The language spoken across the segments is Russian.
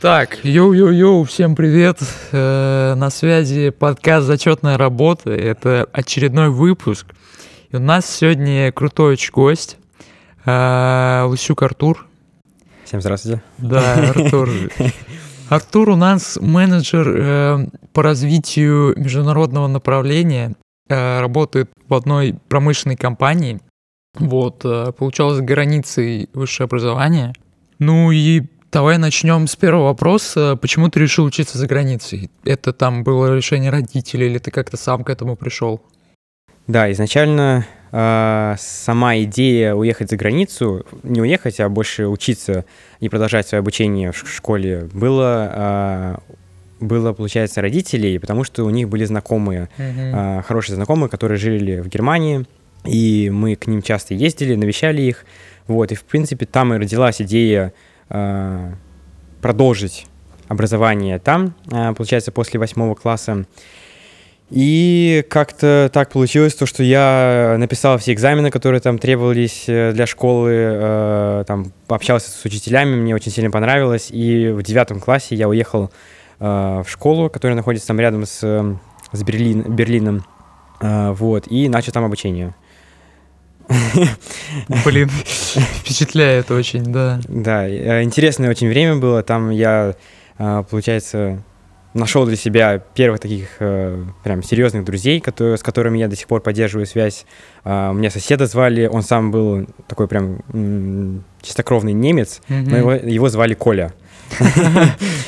Так, йоу-йоу-йоу, всем привет. Э, на связи подкаст «Зачетная работа». Это очередной выпуск. И у нас сегодня крутой очень гость. Э, Лысюк Артур. Всем здравствуйте. Да, Артур. Артур у нас менеджер э, по развитию международного направления. Работает в одной промышленной компании. Вот, э, получал за границей высшее образование. Ну и давай начнем с первого вопроса. Почему ты решил учиться за границей? Это там было решение родителей или ты как-то сам к этому пришел? Да, изначально э, сама идея уехать за границу, не уехать, а больше учиться и продолжать свое обучение в школе, было, э, было получается, родителей, потому что у них были знакомые, Мгм. э, хорошие знакомые, которые жили в Германии, и мы к ним часто ездили, навещали их. Вот, и, в принципе, там и родилась идея продолжить образование там, э, получается, после восьмого класса. И как-то так получилось, то, что я написал все экзамены, которые там требовались э, для школы, э, там пообщался с учителями, мне очень сильно понравилось. И в девятом классе я уехал э, в школу, которая находится там рядом с, э, с Берлин, Берлином, э, вот, и начал там обучение. Блин, впечатляет очень, да. Да, э, интересное очень время было. Там я, э, получается, нашел для себя первых таких э, прям серьезных друзей, которые, с которыми я до сих пор поддерживаю связь. А, Меня соседа звали, он сам был такой прям м, чистокровный немец, но его, его звали Коля.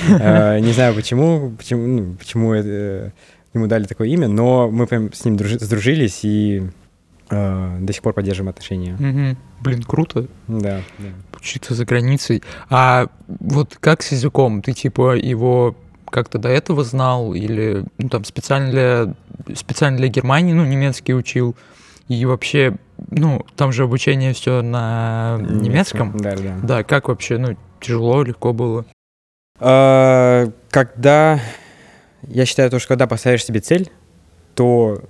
Э, Не знаю почему, почему, ну, э, ему дали такое имя, но мы прям с ним дружи- сдружились и э, до сих пор поддерживаем отношения. Мгм. Блин, круто. Да, да. учиться за границей. А вот как с языком? Ты типа его как-то до этого знал или ну, там специально для специально для Германии, ну немецкий учил и вообще, ну там же обучение все на немецком. Да, да. Да, как вообще, ну тяжело, легко было. А, Когда, я считаю, то, что когда поставишь себе цель, то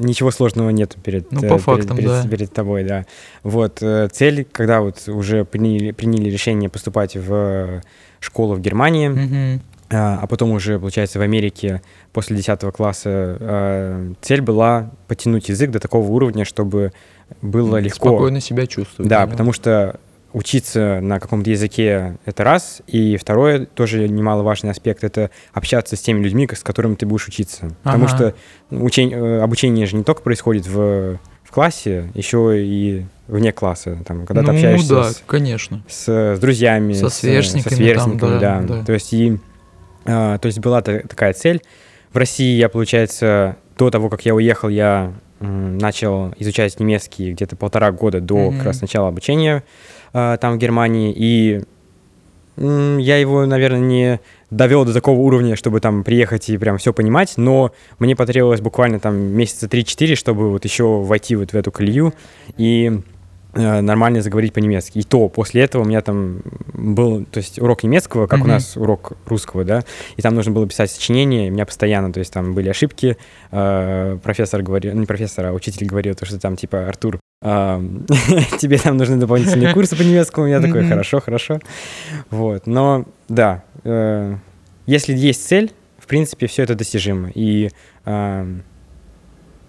ничего сложного нет перед, Ну, э, по перед- фактам, перед, да. перед тобой, да. Вот, э, цель, когда вот уже приняли, приняли решение поступать в школу в Германии, Мгм. а потом уже, получается, в Америке после 10 класса э, цель была потянуть язык до такого уровня, чтобы было легко. Спокойно себя чувствовать. Да, потому что учиться на каком-то языке — это раз, и второе, тоже немаловажный аспект, это общаться с теми людьми, с которыми ты будешь учиться. Потому Ага. что учень- э, обучение же не только происходит в, в классе, еще и вне класса, там, когда ну, ты общаешься да, с, конечно. с, с друзьями, Со с- сверстниками со сверстниками, там, да, да, да. То есть и а, то есть была та- такая цель. В России я, получается, до того, как я уехал, я начал изучать немецкий где-то полтора года до Мгм. как раз начала обучения а, там в Германии, и м, я его, наверное, не довел до такого уровня, чтобы там приехать и прям все понимать, но мне потребовалось буквально там месяца 3-4, чтобы вот еще войти вот в эту колею и э, нормально заговорить по-немецки. И то после этого у меня там был, то есть урок немецкого, как Мгм. у нас урок русского, да, и там нужно было писать сочинение, и у меня постоянно, то есть там были ошибки, э, профессор говорил, не профессор, а учитель говорил, то, что там типа, Артур, тебе там нужны дополнительные курсы по немецкому, я такой, хорошо, хорошо, вот, но да, э, если есть цель, в принципе, все это достижимо, и, ну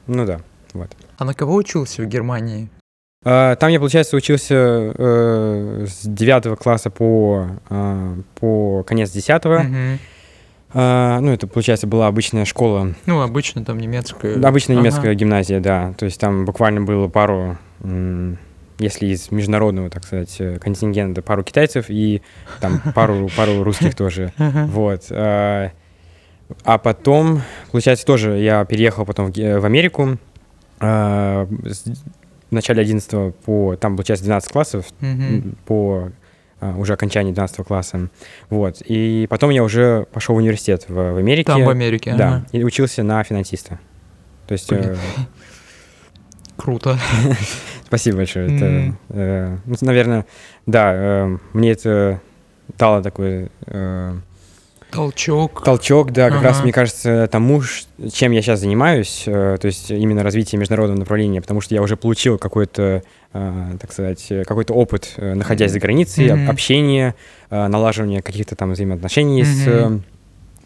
да, вот. А на кого учился в Германии? А, Там я, получается, учился э, с 9 класса по, а, по конец 10 Мгм. Ну, это, получается, была обычная школа, Ну, обычно там немецкая. обычная Ага. немецкая гимназия, да. То есть там буквально было пару, если из международного, так сказать, э, контингента, пару китайцев и там пару, пару русских тоже. Вот. а, А потом, получается, тоже я переехал потом в Америку. В начале 11 по, там, получается, 12 классов, м, по а, уже окончании 12 класса. Вот. И потом я уже пошел в университет в, в Америке. Там в Америке. Да, ага. и учился на финансиста. То есть, э, Круто. спасибо большое. Это, М. э, ну, наверное, да, э, мне это дало такой, э, Толчок. толчок, да, как Ага. раз, мне кажется, тому, чем я сейчас занимаюсь, э, то есть именно развитие международного направления, потому что я уже получил какой-то, э, так сказать, какой-то опыт, э, находясь за границей, Мгм. общение, налаживание каких-то там взаимоотношений с, Мгм.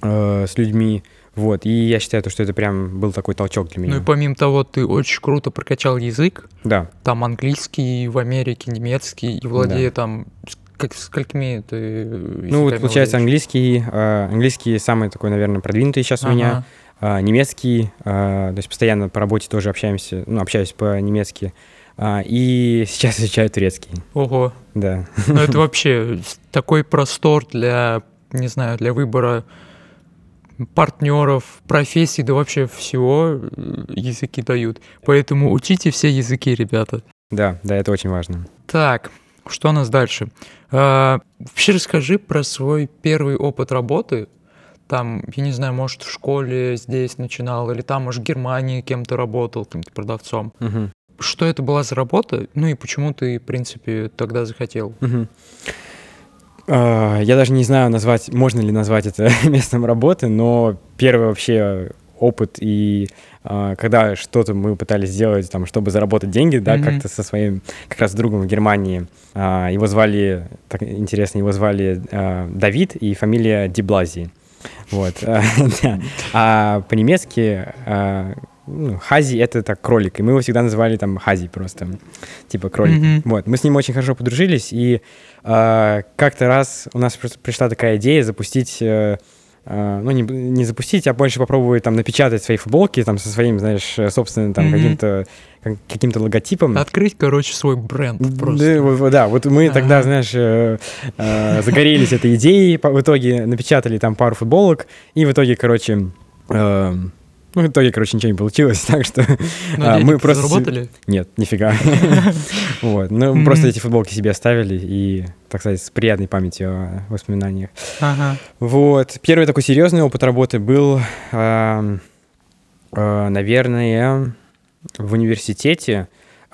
э, с людьми, вот, и я считаю, то, что это прям был такой толчок для меня. Ну и помимо того, ты очень круто прокачал язык. Да, Там английский в Америке, немецкий, и владея там с- как сколькими ты языками ну вот получается владеешь? английский, э, английский самый такой, наверное, продвинутый сейчас у меня, Ага. а, немецкий, а, то есть постоянно по работе тоже общаемся, ну, общаюсь по-немецки, а, и сейчас изучаю турецкий, Ого. да. Ну это вообще такой простор для, не знаю, для выбора партнеров, профессий, да вообще всего э, языки дают. Поэтому учите все языки, ребята. Да, да, это очень важно. Так, что у нас дальше? А, вообще расскажи про свой первый опыт работы. Там, я не знаю, может, в школе здесь начинал, или там, может, в Германии кем-то работал, каким-то продавцом. Мгм. Что это была за работа? Ну и почему ты, в принципе, тогда захотел? Мгм. А, Я даже не знаю, назвать, можно ли назвать это местом работы, но первый вообще опыт и когда что-то мы пытались сделать, там, чтобы заработать деньги, да, Мгм. как-то со своим как раз другом в Германии. А, Его звали, так интересно, его звали а, Давид и фамилия Диблази. Вот. а. А по-немецки а, ну, Хази — это так кролик, и мы его всегда называли там Хази просто, типа кролик. Мгм. Вот, мы с ним очень хорошо подружились, и а, как-то раз у нас просто пришла такая идея запустить, э, а, ну, не, не запустить, а больше попробовать там напечатать свои футболки там со своим, знаешь, э, собственным там Мгм. каким-то как- каким-то логотипом. Открыть, короче, свой бренд просто. Да, вот, да, вот мы тогда, Ага. знаешь, э, э, загорелись этой идеей, в итоге напечатали там пару футболок, и в итоге, короче, э, ну, в итоге, короче, ничего не получилось, так что Ну, а, мы просто... заработали? Нет, нифига. Вот, ну, просто эти футболки себе оставили, и, так сказать, с приятной памятью о воспоминаниях. Вот, первый такой серьезный опыт работы был, ам, э, наверное, в университете,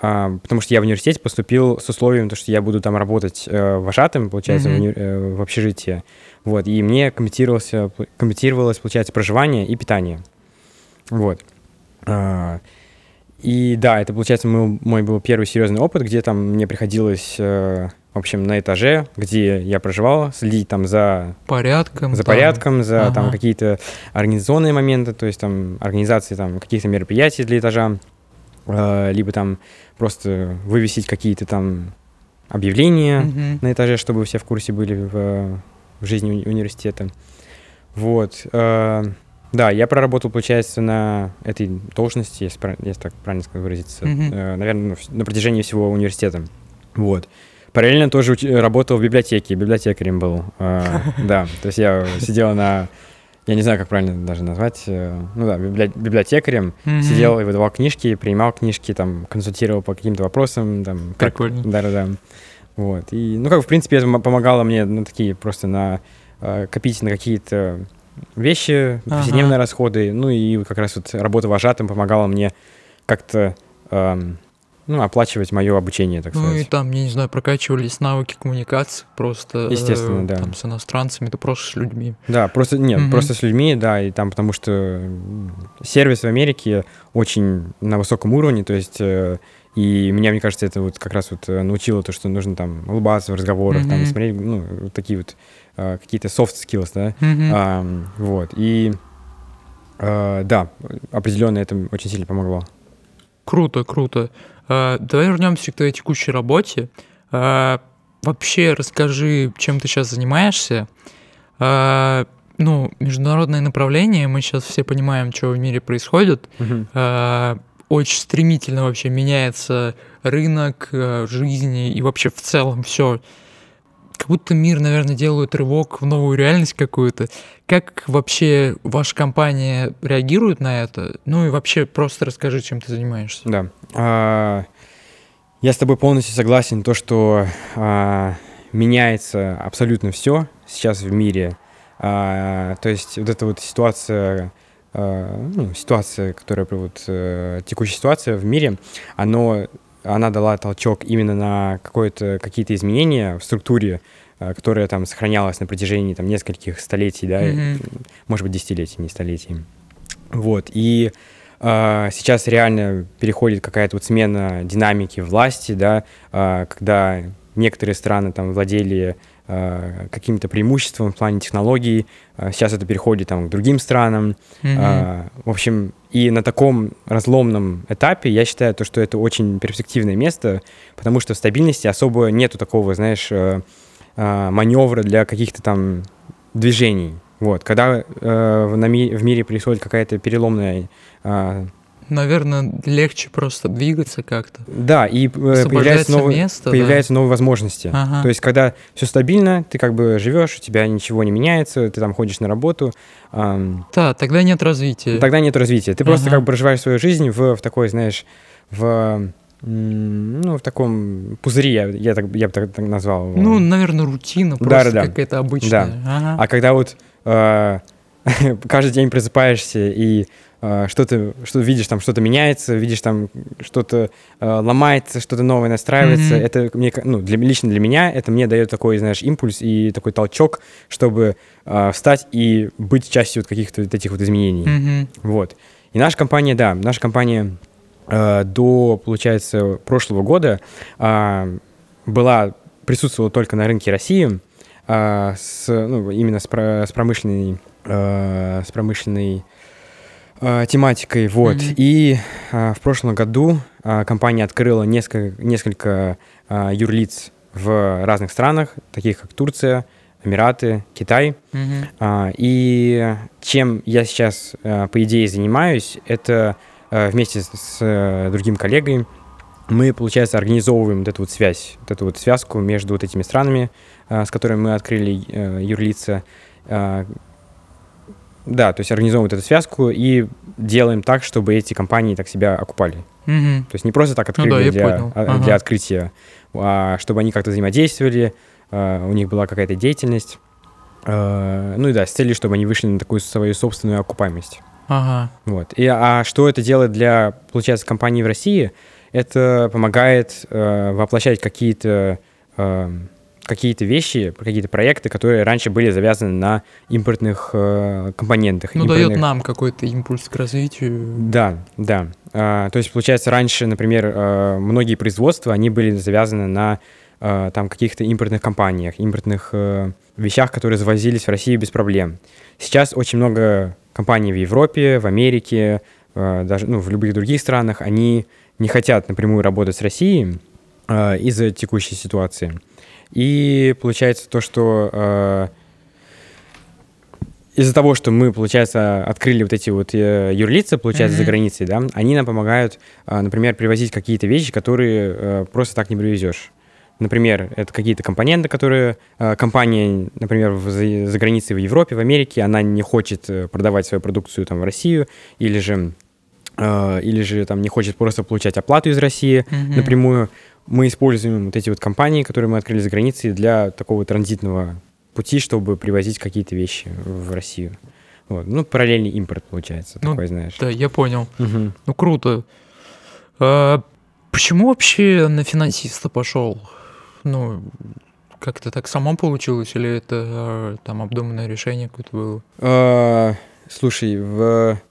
а, потому что я в университете поступил с условием, то, что я буду там работать э, вожатым, получается, в, э, в общежитии. Вот, и мне компенсировалось, получается, проживание и питание. Вот. А, И да, это, получается, мой, мой был первый серьезный опыт, где там мне приходилось, э, в общем, на этаже, где я проживал, следить там за Порядком. за там. порядком, за там Ага. какие-то организационные моменты, то есть там организации там каких-то мероприятий для этажа, э, либо там просто вывесить какие-то там объявления Мгм. на этаже, чтобы все в курсе были в, в жизни уни- университета. Вот. э, да, я проработал, получается, на этой должности, если, прав- если так правильно сказать, выразиться, Мгм. наверное, на протяжении всего университета. Вот. Параллельно тоже уч- работал в библиотеке, библиотекарем был. э, Да, то есть я сидел на... Я не знаю, как правильно даже назвать. э, Ну да, библи- библиотекарем. Мгм. Сидел и выдавал книжки, принимал книжки, там, консультировал по каким-то вопросам. Там, как- Прикольно. Да-да-да. Вот. И, ну, как, в принципе, это помогало мне, ну, такие, просто на э, копить на какие-то вещи, Ага. повседневные расходы. Ну, и как раз вот работа вожатым помогала мне как-то, эм, ну, оплачивать мое обучение, так Ну и сказать. там, я не знаю, прокачивались навыки коммуникации просто. э, Естественно, да. Там с иностранцами, да просто с людьми. Да, просто, нет, Мгм. просто с людьми, да, и там, потому что сервис в Америке очень на высоком уровне, то есть, э, и меня, мне кажется, это вот как раз вот э, научило то, что нужно там улыбаться в разговорах, там, Мгм. смотреть, ну, вот такие вот э, какие-то soft skills, да, Мгм. Ам, вот, и э, да, определенно это очень сильно помогло. Круто, круто. А, давай вернемся к твоей текущей работе. А, вообще расскажи, чем ты сейчас занимаешься. А, ну, международное направление, мы сейчас все понимаем, что в мире происходит. А, очень стремительно вообще меняется рынок а, жизни и вообще в целом все. Как будто мир, наверное, делает рывок в новую реальность какую-то. Как вообще ваша компания реагирует на это? Ну и вообще просто расскажи, чем ты занимаешься. Да. А, я с тобой полностью согласен, то, что а, меняется абсолютно все сейчас в мире. А, то есть вот эта вот ситуация, а, ну, ситуация, которая вот э, текущая ситуация в мире, оно, она дала толчок именно на какие-то изменения в структуре э, которая там сохранялась на протяжении там нескольких столетий, да, Мгм. может быть, десятилетий, не столетий. Вот, и а, сейчас реально переходит какая-то вот смена динамики власти, да, а, когда некоторые страны там владели каким-то преимуществом в плане технологий, а, сейчас это переходит там к другим странам. А, в общем, и на таком разломном этапе я считаю, то, что это очень перспективное место, потому что в стабильности особо нету такого, знаешь, э, маневра для каких-то там движений. Вот, когда э, в, мире происходит какая-то переломная Наверное, легче просто двигаться как-то. Да, и э, появляются новые, место, да. появляются новые возможности. Ага. То есть, когда все стабильно, ты как бы живешь, у тебя ничего не меняется, ты там ходишь на работу, ам, Да, тогда нет развития. тогда нет развития. Ты просто Ага. как бы проживаешь свою жизнь в, в такой, знаешь, в ну, в таком пузыре, я, я, так, я бы так, так назвал. его. Ну, наверное, рутина просто Да-да-да. какая-то обычная. Ага. А когда вот э, каждый день просыпаешься и э, что-то что видишь, там что-то меняется, видишь там что-то э, ломается, что-то новое настраивается, Мгм. это мне, ну, для, лично для меня это мне дает такой, знаешь, импульс и такой толчок, чтобы э, встать и быть частью вот каких-то вот этих вот изменений. Мгм. Вот. И наша компания, да, наша компания э, до, получается, прошлого года э, была, присутствовала только на рынке России, э, с, ну, именно с, про- с промышленной, э, с промышленной э, тематикой, вот. Мгм. И э, в прошлом году э, компания открыла несколько, несколько э, юрлиц в разных странах, таких как Турция, Эмираты, Китай. А, И чем я сейчас, по идее, занимаюсь, это вместе с- э, другим коллегой мы, получается, организовываем вот эту вот связь, вот эту вот связку между вот этими странами, с которыми мы открыли юрлица. А, Да, то есть организовываем вот эту связку и делаем так, чтобы эти компании так себя окупали. Мгм. То есть не просто так открыли Ну да, для, понял. а, Ага. для открытия, а чтобы они как-то взаимодействовали, а, у них была какая-то деятельность. А, Ну и да, с целью, чтобы они вышли на такую свою собственную окупаемость. Ага. Вот. И, а что это делает для, получается, компании в России? Это помогает э, воплощать какие-то э, какие-то вещи, какие-то проекты, которые раньше были завязаны на импортных э, компонентах. Ну, дает импортных- нам какой-то импульс к развитию. да, да. А, то есть, получается, раньше, например, э, многие производства, они были завязаны на э, там каких-то импортных компаниях, импортных э, вещах, которые завозились в Россию без проблем. Сейчас очень много компаний в Европе, в Америке, э, даже ну, в любых других странах, они не хотят напрямую работать с Россией э, из-за текущей ситуации. И получается то, что э, из-за того, что мы, получается, открыли вот эти вот э, юрлица, получается, за Мгм. границей, да, они нам помогают, а, например, привозить какие-то вещи, которые э, просто так не привезешь. Например, это какие-то компоненты, которые э, компания, например, в- за, за границей в Европе, в Америке, она не хочет э, продавать свою продукцию там в Россию, или же, э, или же там не хочет просто получать оплату из России Мгм. напрямую. Мы используем вот эти вот компании, которые мы открыли за границей, для такого транзитного пути, чтобы привозить какие-то вещи в Россию. Вот. Ну, параллельный импорт получается, Ну, такой, знаешь. Да, я понял. Мгм. Ну, круто. А, почему вообще на финансиста пошел? Ну, как-то так само получилось, или это а, там обдуманное решение какое-то было? А, Слушай, в,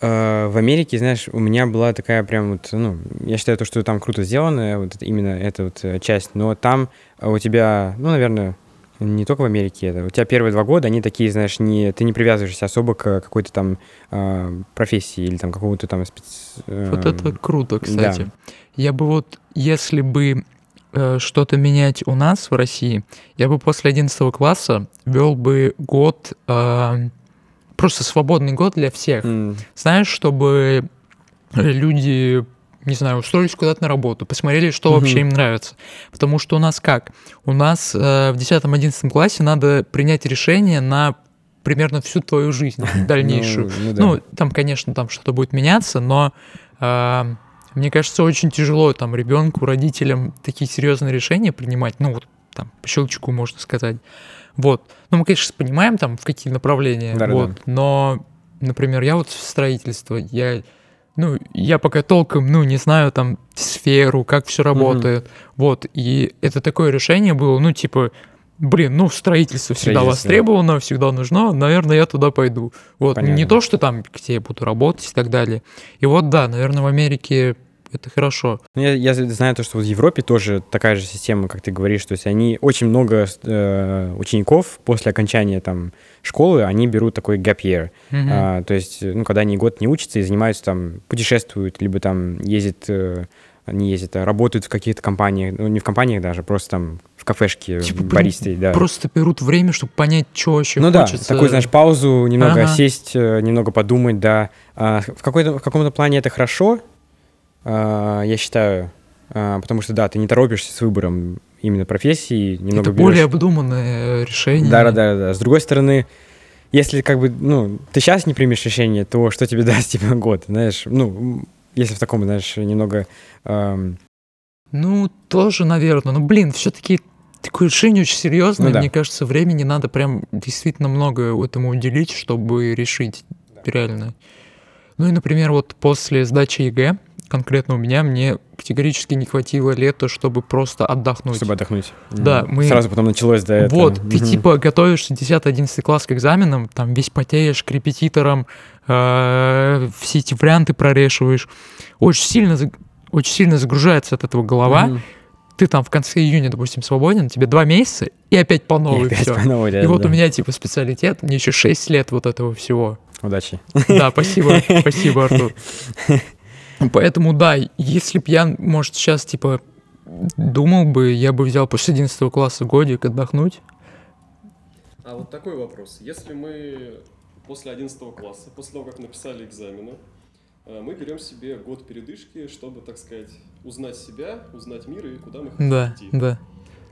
в Америке, знаешь, у меня была такая прям вот, ну, я считаю то, что там круто сделано, вот именно эта вот э, часть, но там у тебя, ну, наверное, не только в Америке это, у тебя первые два года, они такие, знаешь, не, ты не привязываешься особо к какой-то там а, профессии или там какому-то там спец... Вот это эм, круто, кстати. Я бы вот, если бы э, что-то менять у нас в России, я бы после 11 класса вел бы год, а, просто свободный год для всех. м, Знаешь, чтобы люди, не знаю, устроились куда-то на работу, посмотрели, что Мгм. вообще им нравится. Потому что у нас как? У нас э, в 10-11 классе надо принять решение на примерно всю твою жизнь дальнейшую. ну, ну да. Ну, там, конечно, там что-то будет меняться, но э, мне кажется, очень тяжело там ребенку, родителям такие серьезные решения принимать. Ну, вот там по щелчку можно сказать. Вот. Ну, мы, конечно, понимаем там, в какие направления. Да-да-да. вот. Но, например, я вот в строительство, я ну, я пока толком, ну, не знаю там сферу, как все работает. Вот. И это такое решение было, ну, типа, блин, ну, строительство всегда Строительство. востребовано, всегда нужно, наверное, я туда пойду. Вот, не Понятно. то, что там, где я буду работать и так далее. И вот, да, наверное, в Америке это хорошо. Ну, Я, я знаю то, что в Европе тоже такая же система, как ты говоришь, то есть они очень много э, учеников после окончания там школы, они берут такой gap year. Мгм. А, то есть, ну, когда они год не учатся и занимаются там, путешествуют, либо там ездят, э, не ездят, а работают в каких-то компаниях, ну, не в компаниях даже, просто там в кафешке Типа, баристой, да. Просто берут время, чтобы понять, что вообще Ну хочется. да, такой, знаешь, паузу, немного Ага. сесть, э, немного подумать, да. А, в, какой-то, в каком-то плане это хорошо, я считаю, а, потому что, да, ты не торопишься с выбором именно профессии, немного это берешь- более обдуманное решение. Да, да, да, да. С другой стороны, если как бы, ну, ты сейчас не примешь решение, то что тебе даст типа год, знаешь, ну, если в таком, знаешь, немного... эм, Ну, тоже, наверное. Но, блин, все-таки такое решение очень серьезное. Ну да. Мне кажется, времени надо прям действительно много этому уделить, чтобы решить реально. Ну и, например, вот после сдачи ЕГЭ, конкретно у меня, мне категорически не хватило лета, чтобы просто отдохнуть. чтобы отдохнуть. Да, мы- Сразу потом началось, да, это. Вот, ты типа готовишься 10-11 класс к экзаменам, там весь потеешь к репетиторам, э, все эти варианты прорешиваешь. Очень сильно, очень сильно загружается от этого голова. Ты там в конце июня, допустим, свободен, тебе два месяца, и опять по И новой опять все. по новой, да, И вот да. у меня типа специалитет, мне еще 6 лет вот этого всего. Удачи. Да, спасибо, спасибо, Артур. Поэтому да, если б я, может, сейчас типа думал бы, я бы взял после 11 класса годик отдохнуть. А вот такой вопрос. Если мы после 11 класса, после того, как написали экзамены, э, мы берем себе год передышки, чтобы, так сказать, узнать себя, узнать мир и куда мы хотим Да, идти. да.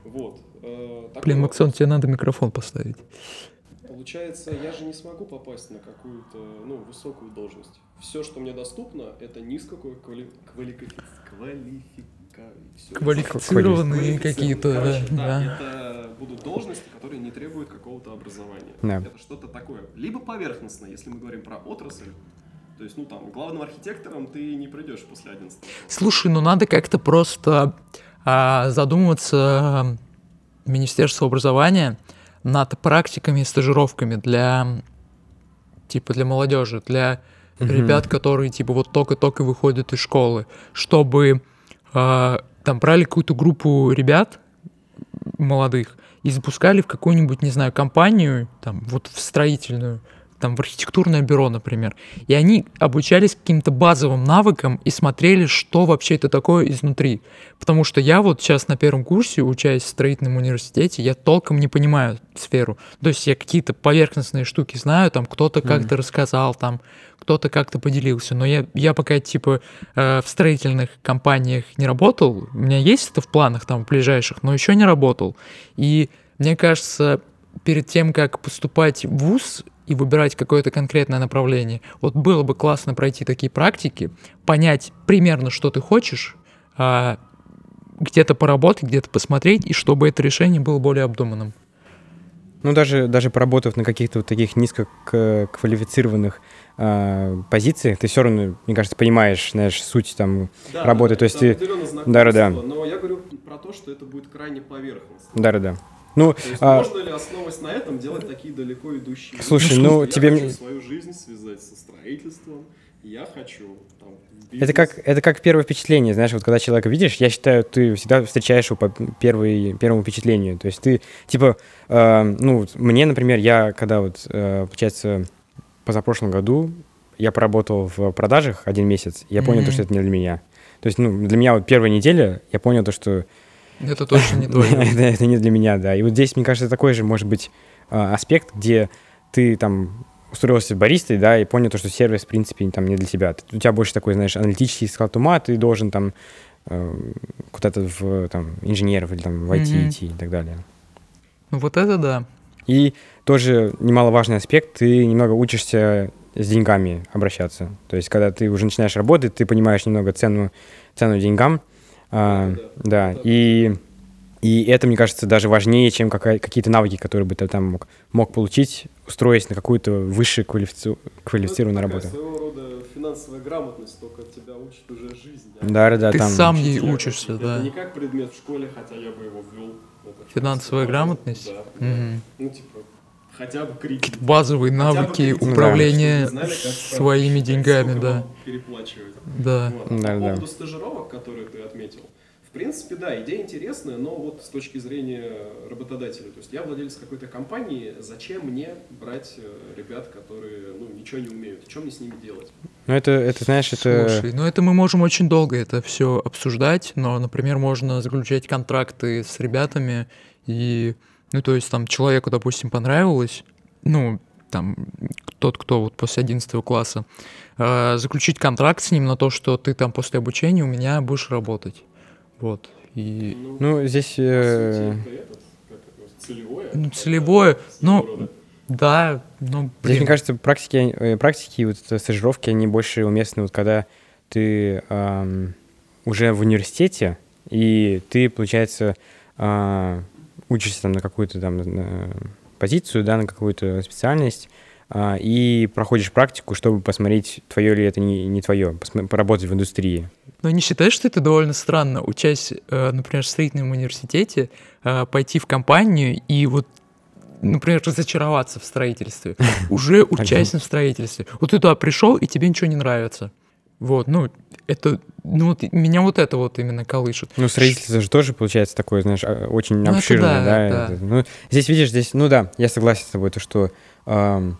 Вот. э, Блин. Максон, тебе надо микрофон поставить. Получается, я же не смогу попасть на какую-то ну, высокую должность. Все, что мне доступно, это низкую квали... квалифи- квалифика... Квалифицированные Квалифицированные. какие-то, да, Короче, да. это будут должности, которые не требуют какого-то образования. Да. Это что-то такое. Либо поверхностное, если мы говорим про отрасль. То есть, ну там, главным архитектором ты не придешь после 11 класса. Слушай, ну надо как-то просто а, задумываться э, Министерство образования над практиками и стажировками для типа для молодежи, для Мгм. ребят, которые типа вот только-только выходят из школы, чтобы а, там брали какую-то группу ребят молодых и запускали в какую-нибудь, не знаю, компанию, там вот в строительную, там в архитектурное бюро, например, и они обучались каким-то базовым навыкам и смотрели, что вообще это такое изнутри. Потому что я вот сейчас на первом курсе, учась в строительном университете, я толком не понимаю сферу. То есть я какие-то поверхностные штуки знаю, там кто-то как-то рассказал, там кто-то как-то поделился. Но я, я пока типа э, в строительных компаниях не работал, у меня есть это в планах там ближайших, но еще не работал. И мне кажется, перед тем, как поступать в ВУЗ и выбирать какое-то конкретное направление, вот было бы классно пройти такие практики, понять примерно, что ты хочешь, а, где-то поработать, где-то посмотреть, и чтобы это решение было более обдуманным. Ну, даже, даже поработав на каких-то вот таких низкоквалифицированных а, позициях, ты все равно, мне кажется, понимаешь, знаешь, суть там Да, работы. да, То есть ты... определенно знакомство, Да-да-да. Но я говорю про то, что это будет крайне поверхностно. Да-да-да. Ну, То есть а, можно ли, основываясь на этом, делать такие далеко идущие Слушай, выводы, ну, тебе я мне- хочу свою жизнь связать со строительством, я хочу там, Это как, это как первое впечатление, знаешь, вот когда человека видишь, я считаю, ты всегда встречаешь его по первой, первому впечатлению. То есть ты, типа, э, ну, мне, например, я когда вот, э, получается, позапрошлом году я поработал в продажах один месяц, я понял, то, Мгм. что это не для меня. То есть, ну, для меня вот первая неделя, я понял то, что Это точно не твое. это, это не для меня, да. И вот здесь, мне кажется, такой же может быть а, аспект, где ты там устроился баристой, да, и понял то, что сервис, в принципе, там не для тебя. Ты- У тебя больше такой, знаешь, аналитический склад ума, ты должен там э, куда-то в там, инженеров или там в IT Мгм. идти и так далее. Ну вот это да. И тоже немаловажный аспект, ты немного учишься с деньгами обращаться. То есть, когда ты уже начинаешь работать, ты понимаешь немного цену, цену деньгам. А, Да-да-да. да, и И это, мне кажется, даже важнее, чем какие-то навыки, которые бы ты там мог, мог получить, устроясь на какую-то высшую квалифици- квалифицированную Ну, это работу. Своего рода финансовая грамотность, только тебя учит уже жизнь. Да, да, да, Ты там. сам ей учишься, какие-то. да. Это не как предмет в школе, хотя я бы его ввел. Это Финансовая грамотность? Да. да. Мгм. Ну, типа, хотя бы кредит. Базовые Хотя бы навыки кредит, управления знали, своими деньгами, да. Переплачивать. Да. Вот. Да, По да. поводу стажировок, которые ты отметил, в принципе, да, идея интересная, но вот с точки зрения работодателя, то есть я владелец какой-то компании, зачем мне брать э, ребят, которые ну, ничего не умеют, что мне с ними делать? Ну, это, это, знаешь, это... Слушай, ну это мы можем очень долго это все обсуждать, но, например, можно заключать контракты с ребятами, и, ну, то есть там человеку, допустим, понравилось, ну, там, тот, кто вот после 11 класса, э, заключить контракт с ним на то, что ты там после обучения у меня будешь работать. Вот. И, Ну, здесь... по э, сути, это этот, как это, целевое. ну, целевое, ну, Своего рода. да, ну, Здесь, блин, мне кажется, практики, э, практики, вот это стажировки, они больше уместны, вот когда ты ам, уже в университете, и ты, получается, а, учишься там на какую-то там позицию, да, на какую-то специальность, а, и проходишь практику, чтобы посмотреть, твое ли это не, не твое, поработать в индустрии. Но не считаешь, что это довольно странно, учась, э, например, в строительном университете, э, пойти в компанию и вот, например, разочароваться в строительстве, уже учась в строительстве. Вот ты туда пришел, и тебе ничего не нравится. Вот, ну, это, ну, вот меня вот это вот именно колышет. Ну, строительство же тоже получается такое, знаешь, а, очень Ну, обширное, да, да. это- ну, здесь, видишь, здесь, ну да, я согласен с тобой, то, что ам,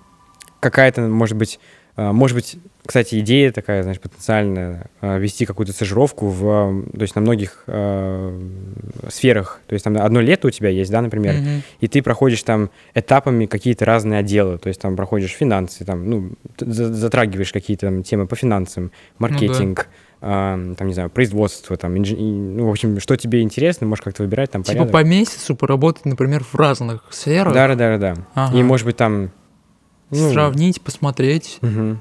какая-то, может быть, может быть, кстати, идея такая, знаешь, потенциальная, а, вести какую-то стажировку в, то есть на многих а, сферах, то есть там одно лето у тебя есть, да, например, Мгм. и ты проходишь там этапами какие-то разные отделы, то есть там проходишь финансы, там, ну, затрагиваешь какие-то там темы по финансам, маркетинг, ам, там, не знаю, производство, там, инжи- и, ну, в общем, что тебе интересно, можешь как-то выбирать там Типа порядок. по месяцу поработать, например, в разных сферах, Да, да, да, да, да. Ага. И, может быть, там... ну, сравнить, посмотреть мгм.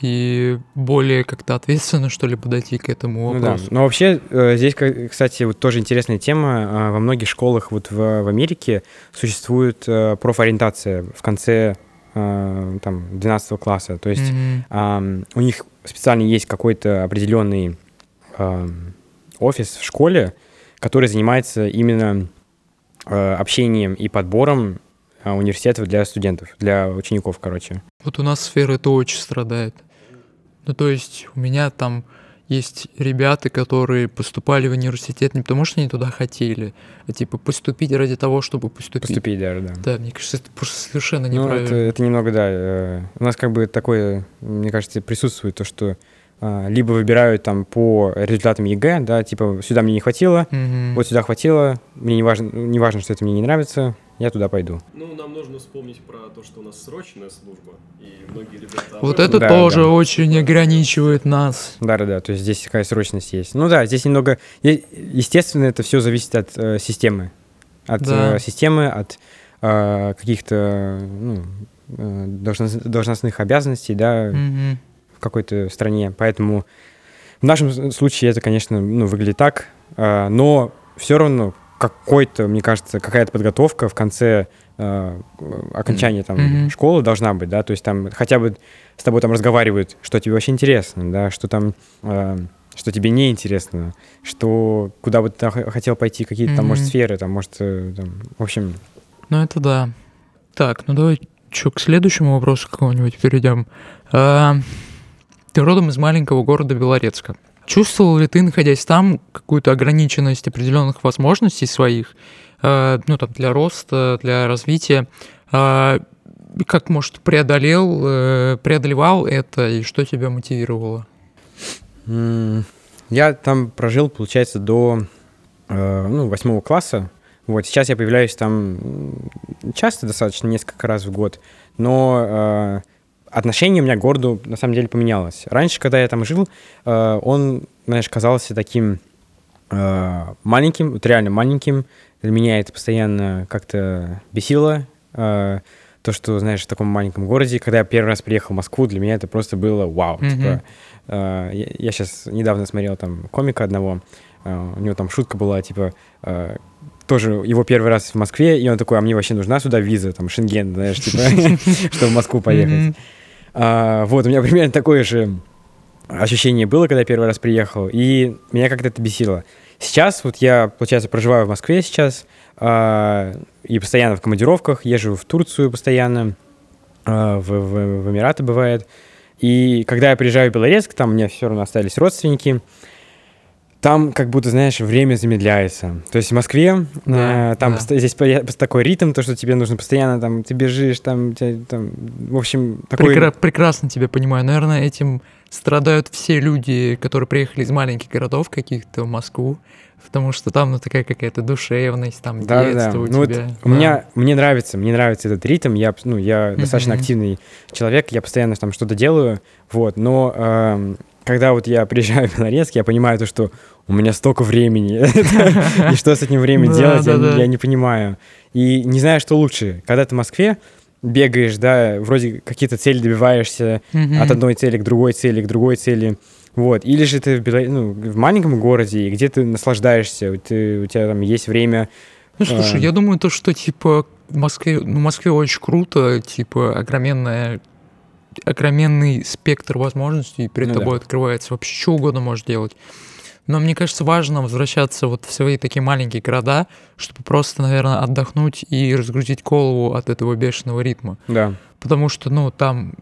и более как-то ответственно, что ли, подойти к этому Ну да. вопросу. Но вообще э, здесь, кстати, вот тоже интересная тема. А, Во многих школах вот в, в Америке существует э, профориентация в конце э, там 12 класса. То есть ам, у них специально есть какой-то определенный офис в школе, который занимается именно общением и подбором университетов для студентов, для учеников, короче. Вот у нас сфера это очень страдает. Ну, то есть у меня там есть ребята, которые поступали в университет не потому, что они туда хотели, а типа поступить ради того, чтобы поступить. Поступить даже, да. Да, мне кажется, это просто совершенно Ну, неправильно. это, это немного, да. э, У нас как бы такое, мне кажется, присутствует то, что а, либо выбирают там по результатам ЕГЭ, да, типа сюда мне не хватило, Мгм. вот сюда хватило, мне не важно, не важно, что это мне не нравится, я туда пойду. Ну, нам нужно вспомнить про то, что у нас срочная служба, и многие ребята... Вот это Да, тоже да. очень ограничивает нас. Да-да-да, то есть здесь такая срочность есть. Ну да, здесь немного, естественно, это все зависит от э, системы, от Да. э, системы, от э, каких-то ну, э, должност- должностных обязанностей, да, Мгм. в какой-то стране. Поэтому в нашем случае это, конечно, ну, выглядит так, а, но все равно какой-то, мне кажется, какая-то подготовка в конце а, окончания там Мгм. школы должна быть, да, то есть там хотя бы с тобой там разговаривают, что тебе вообще интересно, да, что там, а, что тебе не интересно, что куда бы ты хотел пойти, какие-то там, может, сферы, там, может, э, там, в общем, Ну, это да. Так, ну давай что, к следующему вопросу какому-нибудь перейдем. А, ты родом из маленького города Белорецка. Чувствовал ли ты, находясь там, какую-то ограниченность определенных возможностей своих, а, ну, там, для роста, для развития? И как, может, преодолел, э, преодолевал это, и что тебя мотивировало? Я там прожил, получается, до э, ну, восьмого класса. Вот, сейчас я появляюсь там часто достаточно, несколько раз в год, но э, отношение у меня к городу на самом деле поменялось. Раньше, когда я там жил, э, он, знаешь, казался таким э, маленьким, вот реально маленьким. Для меня это постоянно как-то бесило. э, то, что, знаешь, в таком маленьком городе, когда я первый раз приехал в Москву, для меня это просто было вау. Мгм. Типа, э, я, я сейчас недавно смотрел там комика одного, э, у него там шутка была, типа, э, тоже его первый раз в Москве, и он такой, а мне вообще нужна сюда виза, там, Шенген, знаешь, типа, чтобы в Москву поехать. А, вот, у меня примерно такое же ощущение было, когда я первый раз приехал, и меня как-то это бесило. Сейчас вот я, получается, проживаю в Москве сейчас, а, и постоянно в командировках, езжу в Турцию постоянно, а, в, в, в Эмираты бывает. И когда я приезжаю в Белорецк, там у меня все равно остались родственники, там как будто, знаешь, время замедляется. То есть в Москве да, э, там да. здесь такой ритм, то, что тебе нужно постоянно там, ты бежишь, там, тебя, там в общем, такой... Прекра- прекрасно тебя понимаю. Наверное, этим страдают все люди, которые приехали из маленьких городов каких-то в Москву, потому что там ну, такая какая-то душевность, там да, детство да. у ну, тебя. Вот да. у меня, мне нравится, мне нравится этот ритм, я, ну, я mm-hmm. достаточно активный человек, я постоянно там что-то делаю, вот, но э, когда вот я приезжаю в Белорецк, я понимаю то, что у меня столько времени, и что с этим временем делать, я не понимаю. И не знаю, что лучше, когда ты в Москве, бегаешь, да, вроде какие-то цели добиваешься от одной цели к другой цели, к другой цели, вот. Или же ты в, ну, маленьком городе, где ты наслаждаешься, у тебя там есть время. Ну, слушай, а... я думаю, то, что, типа, в Москве, ну, в Москве очень круто, типа, огроменная огроменный спектр возможностей перед ну, тобой да. открывается. Вообще что угодно можешь делать. Но мне кажется, важно возвращаться вот в свои такие маленькие города, чтобы просто, наверное, отдохнуть и разгрузить голову от этого бешеного ритма. Да. Потому что, ну, там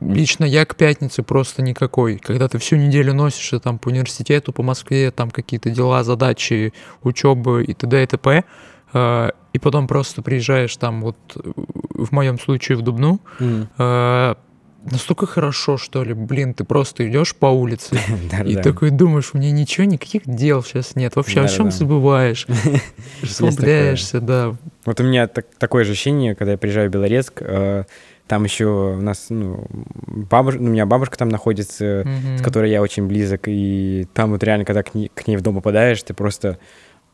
лично я к пятнице просто никакой. Когда ты всю неделю носишься там по университету, по Москве, там какие-то дела, задачи, учебы и т.д. и т.п., а, и потом просто приезжаешь там вот в моем случае в Дубну, mm настолько хорошо, что ли. Блин, ты просто идешь по улице и такой думаешь, у меня ничего, никаких дел сейчас нет. Вообще, о чем забываешь? Расслабляешься, да. Вот у меня такое же ощущение, когда я приезжаю в Белорецк, э, там еще у нас, ну, бабушка, ну, у меня бабушка там находится, mm-hmm. с которой я очень близок, и там вот реально, когда к ней, к ней в дом попадаешь, ты просто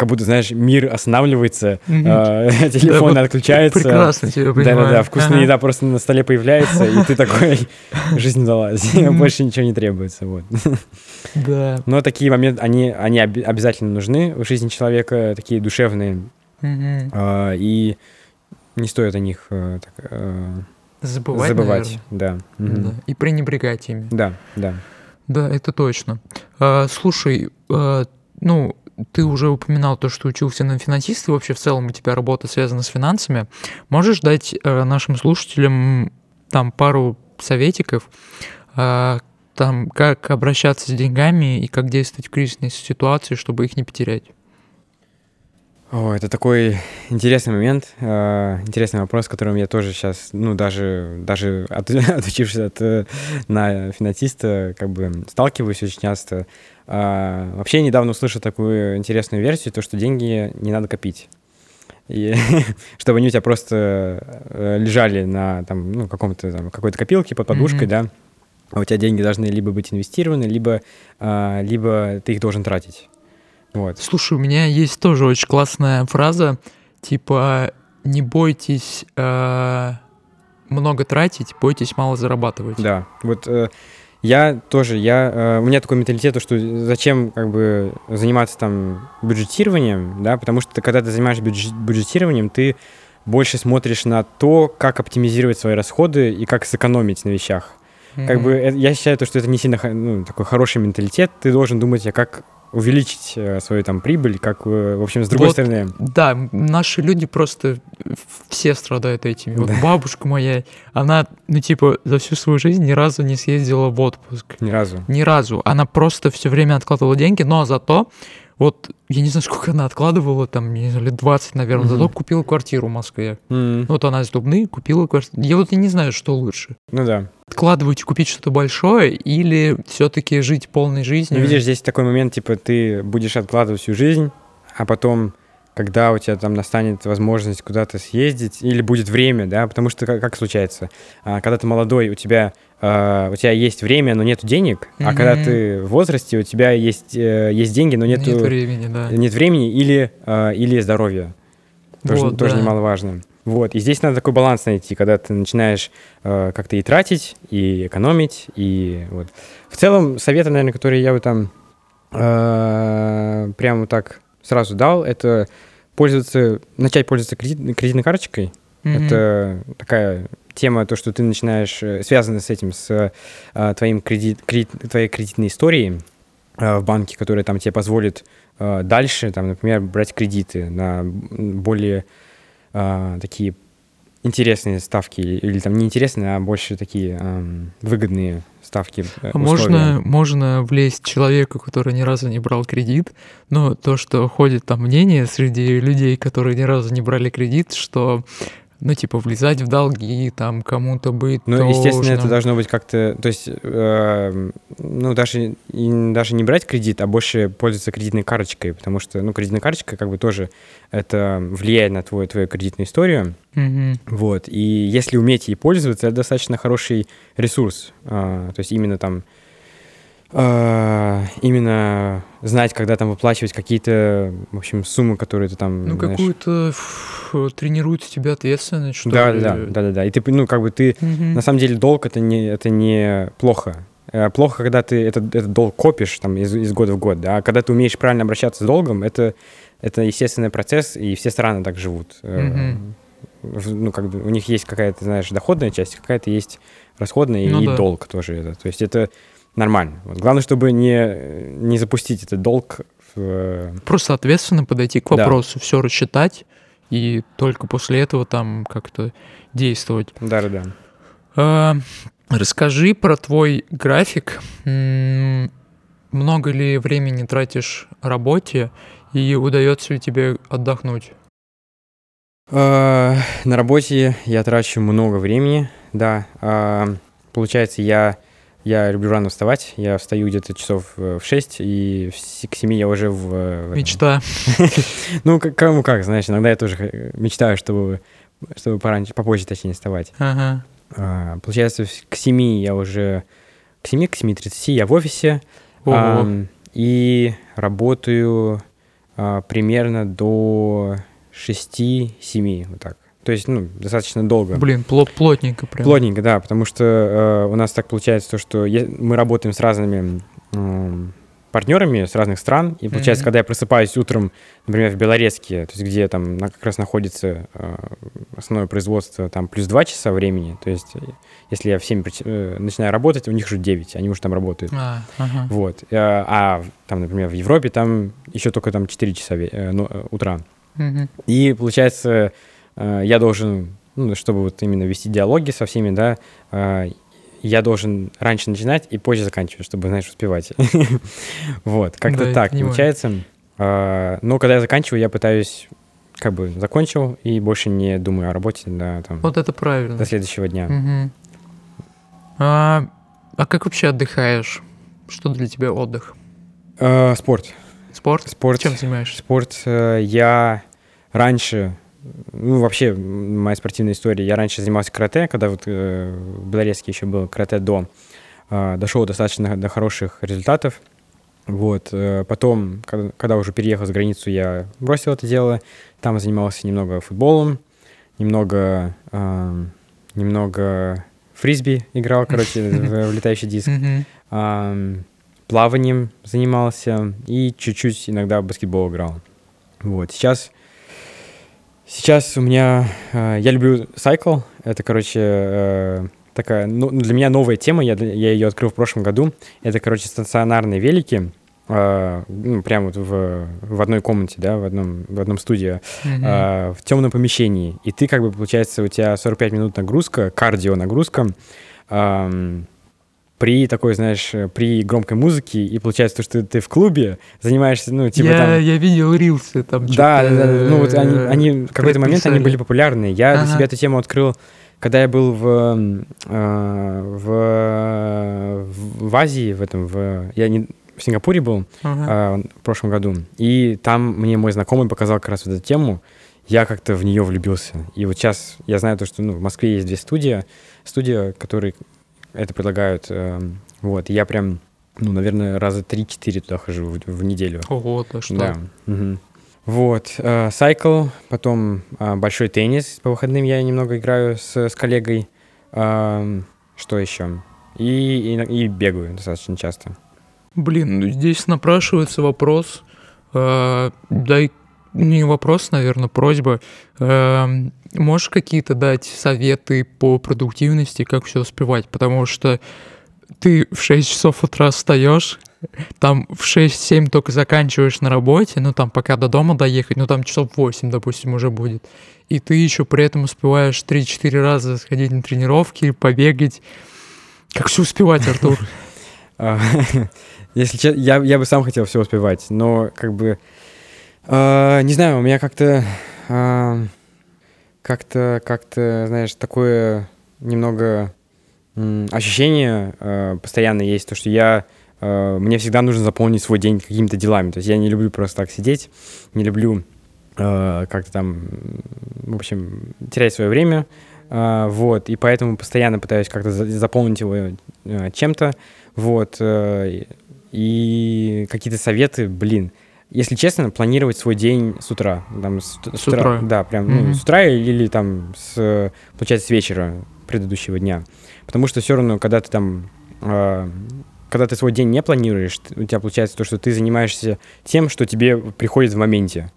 как будто, знаешь, мир останавливается, mm-hmm. э, телефон да, отключается. Прекрасно тебя понимаю. Да-да-да, вкусная ага. еда просто на столе появляется, и ты такой, жизнь далась, больше ничего не требуется, вот. Да. Но такие моменты, они, они обязательно нужны в жизни человека, такие душевные, э, и не стоит о них э, так, э, забывать, забывать да. да. И пренебрегать ими. Да, да. Да, это точно. А, слушай, а, ну, ты уже упоминал то, что учился на финансиста, и вообще в целом у тебя работа связана с финансами. Можешь дать э, нашим слушателям там пару советиков, э, там, как обращаться с деньгами и как действовать в кризисной ситуации, чтобы их не потерять? О, это такой интересный момент, э, интересный вопрос, с которым я тоже сейчас, ну, даже, даже от, отучившись от, на финансиста, как бы сталкиваюсь очень часто. Э, вообще недавно услышал такую интересную версию, то, что деньги не надо копить. И чтобы они у тебя просто э, лежали на там, ну, каком-то там, какой-то копилке под подушкой, mm-hmm. да, а у тебя деньги должны либо быть инвестированы, либо, э, либо ты их должен тратить. Вот. Слушай, у меня есть тоже очень классная фраза, типа не бойтесь э, много тратить, бойтесь мало зарабатывать. Да, вот э, я тоже, я, э, у меня такой менталитет, что зачем как бы заниматься там бюджетированием, да, потому что когда ты занимаешься бюджет, бюджетированием, ты больше смотришь на то, как оптимизировать свои расходы и как сэкономить на вещах. Mm-hmm. Как бы э, я считаю, что это не сильно ну, такой хороший менталитет. Ты должен думать, а как увеличить э, свою там прибыль, как, э, в общем, с другой вот, стороны. Да, наши люди просто все страдают этими. Вот да. бабушка моя, она, ну, типа, за всю свою жизнь ни разу не съездила в отпуск. Ни разу. Ни разу. Она просто все время откладывала деньги, но зато вот я не знаю, сколько она откладывала, там, не знаю, лет 20, наверное, mm-hmm. зато купила квартиру в Москве. Mm-hmm. Вот она из Дубны купила квартиру. Я вот и не знаю, что лучше. Ну да. Откладывать купить что-то большое или все-таки жить полной жизнью? Ну, видишь, здесь такой момент, типа, ты будешь откладывать всю жизнь, а потом когда у тебя там настанет возможность куда-то съездить, или будет время, да, потому что как, как случается, а, когда ты молодой, у тебя Uh, у тебя есть время, но нет денег, mm-hmm. а когда ты в возрасте, у тебя есть, uh, есть деньги, но нету, нет времени, да. Нет времени или, uh, или здоровья. Тоже, вот, тоже да. немаловажно. Вот, и здесь надо такой баланс найти, когда ты начинаешь э, как-то и тратить, и экономить, и вот. В целом, советы, наверное, которые я бы там э, прямо так сразу дал, это пользоваться, начать пользоваться кредит, кредитной карточкой. Мгм. Это такая тема, то, что ты начинаешь, э, связано с этим, с э, твоим кредит, кредит, твоей кредитной историей э, в банке, которая там тебе позволит э, дальше, там, например, брать кредиты на более э, такие интересные ставки, или, или там не интересные, а больше такие эм, выгодные ставки. э, А можно, можно влезть человеку, который ни разу не брал кредит, но то, что ходит там мнение среди людей, которые ни разу не брали кредит, что, ну, типа, влезать в долги, там, кому-то быть Ну, естественно, это должным. должно быть как-то, то есть, э, ну, даже, и даже не брать кредит, а больше пользоваться кредитной карточкой, потому что, ну, кредитная карточка как бы тоже это влияет на твою, твою кредитную историю, Мгм. вот, и если уметь ей пользоваться, это достаточно хороший ресурс, А, то есть именно там, именно знать, когда там выплачивать какие-то, в общем, суммы, которые ты там, Ну, знаешь, какую-то тренирует в тебе ответственность, что да, ли. да, да, да, да, и ты, ну, как бы ты Мгм. На самом деле долг это не, это не плохо. Э, Плохо, когда ты этот, этот долг копишь там, из, из года в год, да? а когда ты умеешь правильно обращаться с долгом, это, это естественный процесс, и все страны так живут. Э, в- Ну, как бы у них есть какая-то, знаешь, доходная часть, какая-то есть расходная, Ну и да. долг тоже. Это. То есть это нормально. Вот. Главное, чтобы не, не запустить этот долг в, Просто ответственно подойти к Да. вопросу, все рассчитать, и только после этого там как-то действовать. Да-да-да. А, Расскажи про твой график. Много ли времени тратишь работе и удается ли тебе отдохнуть? Э, На работе я трачу много времени, да. А, Получается, я, я люблю рано вставать. Я встаю где-то часов э, в 6, и к 7 я уже в... Мечта. Ну, кому как, знаешь, иногда я тоже э, мечтаю, чтобы, чтобы пораньше, попозже, точнее, вставать. Ага. А, Получается, к 7 я уже... К 7, к 7.30 я в офисе. Ого. ам, И работаю а, примерно до 6-7, вот так. То есть, ну, достаточно долго. Блин, пло- плотненько прям. Плотненько, да, потому что э, у нас так получается то, что е- мы работаем с разными м, партнерами с разных стран, и получается, Мгм. когда я просыпаюсь утром, например, в Белорецке, то есть где там как раз находится э, основное производство, там плюс 2 часа времени, то есть э, если я в 7 прич- э, начинаю работать, у них уже 9, они уже там работают. А, ага. Вот. Э, А там, например, в Европе там еще только там 4 часа э, ну, э, утра. Мгм. И получается, э, я должен, ну, чтобы вот именно вести диалоги со всеми, да, э, я должен раньше начинать и позже заканчивать, чтобы, знаешь, успевать. Вот, как-то так получается. Э, Но когда я заканчиваю, я пытаюсь, как бы, закончил и больше не думаю о работе до, там, Вот это правильно. до следующего дня. А, а как вообще отдыхаешь? Что для тебя отдых? Э, Спорт. Спорт? Спорт. Чем занимаешься? Спорт э, я раньше, ну вообще моя спортивная история, я раньше занимался карате, когда вот э, в Белорецке еще был карате до, э, дошел достаточно до хороших результатов. Вот, э, потом, когда, когда уже переехал за границу, я бросил это дело, там занимался немного футболом, немного, э, немного фрисби играл, короче, в летающий диск. Плаванием занимался и чуть-чуть иногда баскетбол играл. Вот, сейчас, сейчас у меня, э, я люблю сайкл, это, короче, э, такая, ну, для меня новая тема, я, я ее открыл в прошлом году, это, короче, стационарные велики, э, ну, прямо вот в, в одной комнате, да, в одном, в одном студии, Мгм. а, в темном помещении, и ты как бы, получается, у тебя 45 минут нагрузка, кардио нагрузка, ам, при такой, знаешь, э, при громкой музыке, и получается то, что ты в клубе занимаешься, ну, типа я, там... я видел рилсы там Да, да, да, ну вот они, они в какой-то момент они были популярны. Я для Ага. себя эту тему открыл, когда я был в, э, в, в Азии, в этом, в, я не, в Сингапуре был, Ага. а, в прошлом году. И там мне мой знакомый показал как раз вот эту тему. Я как-то в нее влюбился. И вот сейчас я знаю то, что ну, в Москве есть две студии, студия, которые это предлагают. эм, вот, я прям, ну, наверное, раза три-четыре туда хожу в, в неделю. Ого, да что? Да. мгм. Вот, э, сайкл, потом э, большой теннис. По выходным я немного играю с, с коллегой. Эм, что еще? И, и, и бегаю достаточно часто. Блин, ну здесь напрашивается вопрос. э, дай не вопрос, наверное, просьба. Эм, можешь какие-то дать советы по продуктивности, как все успевать? Потому что ты в 6 часов утра встаешь, там в 6-7 только заканчиваешь на работе, ну там пока до дома доехать, ну там часов 8, допустим, уже будет. И ты еще при этом успеваешь 3-4 раза сходить на тренировки, побегать. Как все успевать, Артур? А, если честно, я, я бы сам хотел все успевать, но как бы... А, не знаю, у меня как-то... А, как-то, как-то, знаешь, такое немного ощущение постоянно есть, то, что я Э, мне всегда нужно заполнить свой день какими-то делами. То есть я не люблю просто так сидеть, не люблю э, как-то там, в общем, терять свое время. Э, вот, и поэтому постоянно пытаюсь как-то заполнить его чем-то. Вот, и какие-то советы, блин. Если честно, планировать свой день с утра. Там, с, с, утра. Да, прям mm-hmm. ну, с утра или, или там, с, получается, с вечера предыдущего дня. Потому что все равно, когда ты там когда ты свой день не планируешь, у тебя получается то, что ты занимаешься тем, что тебе приходит в моменте.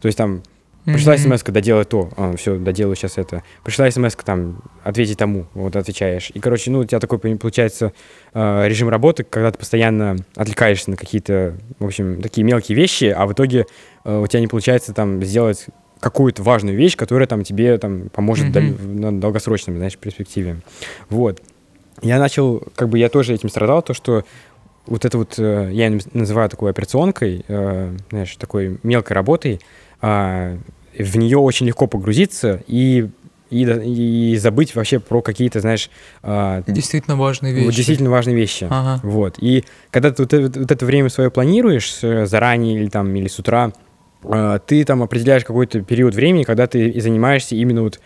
То есть там Пришла смс доделай то, а, все, доделаю сейчас это. Пришла смс там, ответить тому, вот отвечаешь. И, короче, ну, у тебя такой, получается, э, режим работы, когда ты постоянно отвлекаешься на какие-то, в общем, такие мелкие вещи, а в итоге э, у тебя не получается там сделать какую-то важную вещь, которая там тебе там поможет mm-hmm. дол- на долгосрочном, знаешь, перспективе. Вот я начал, как бы я тоже этим страдал, то, что вот это вот, э, я называю такой операционкой, э, знаешь, такой мелкой работой, а, в нее очень легко погрузиться и и, и забыть вообще про какие-то, знаешь... А, действительно важные вещи. Действительно важные вещи. Ага. Вот. И когда ты вот, это, вот это время свое планируешь заранее или там, или с утра, а, ты там определяешь какой-то период времени, когда ты занимаешься именно вот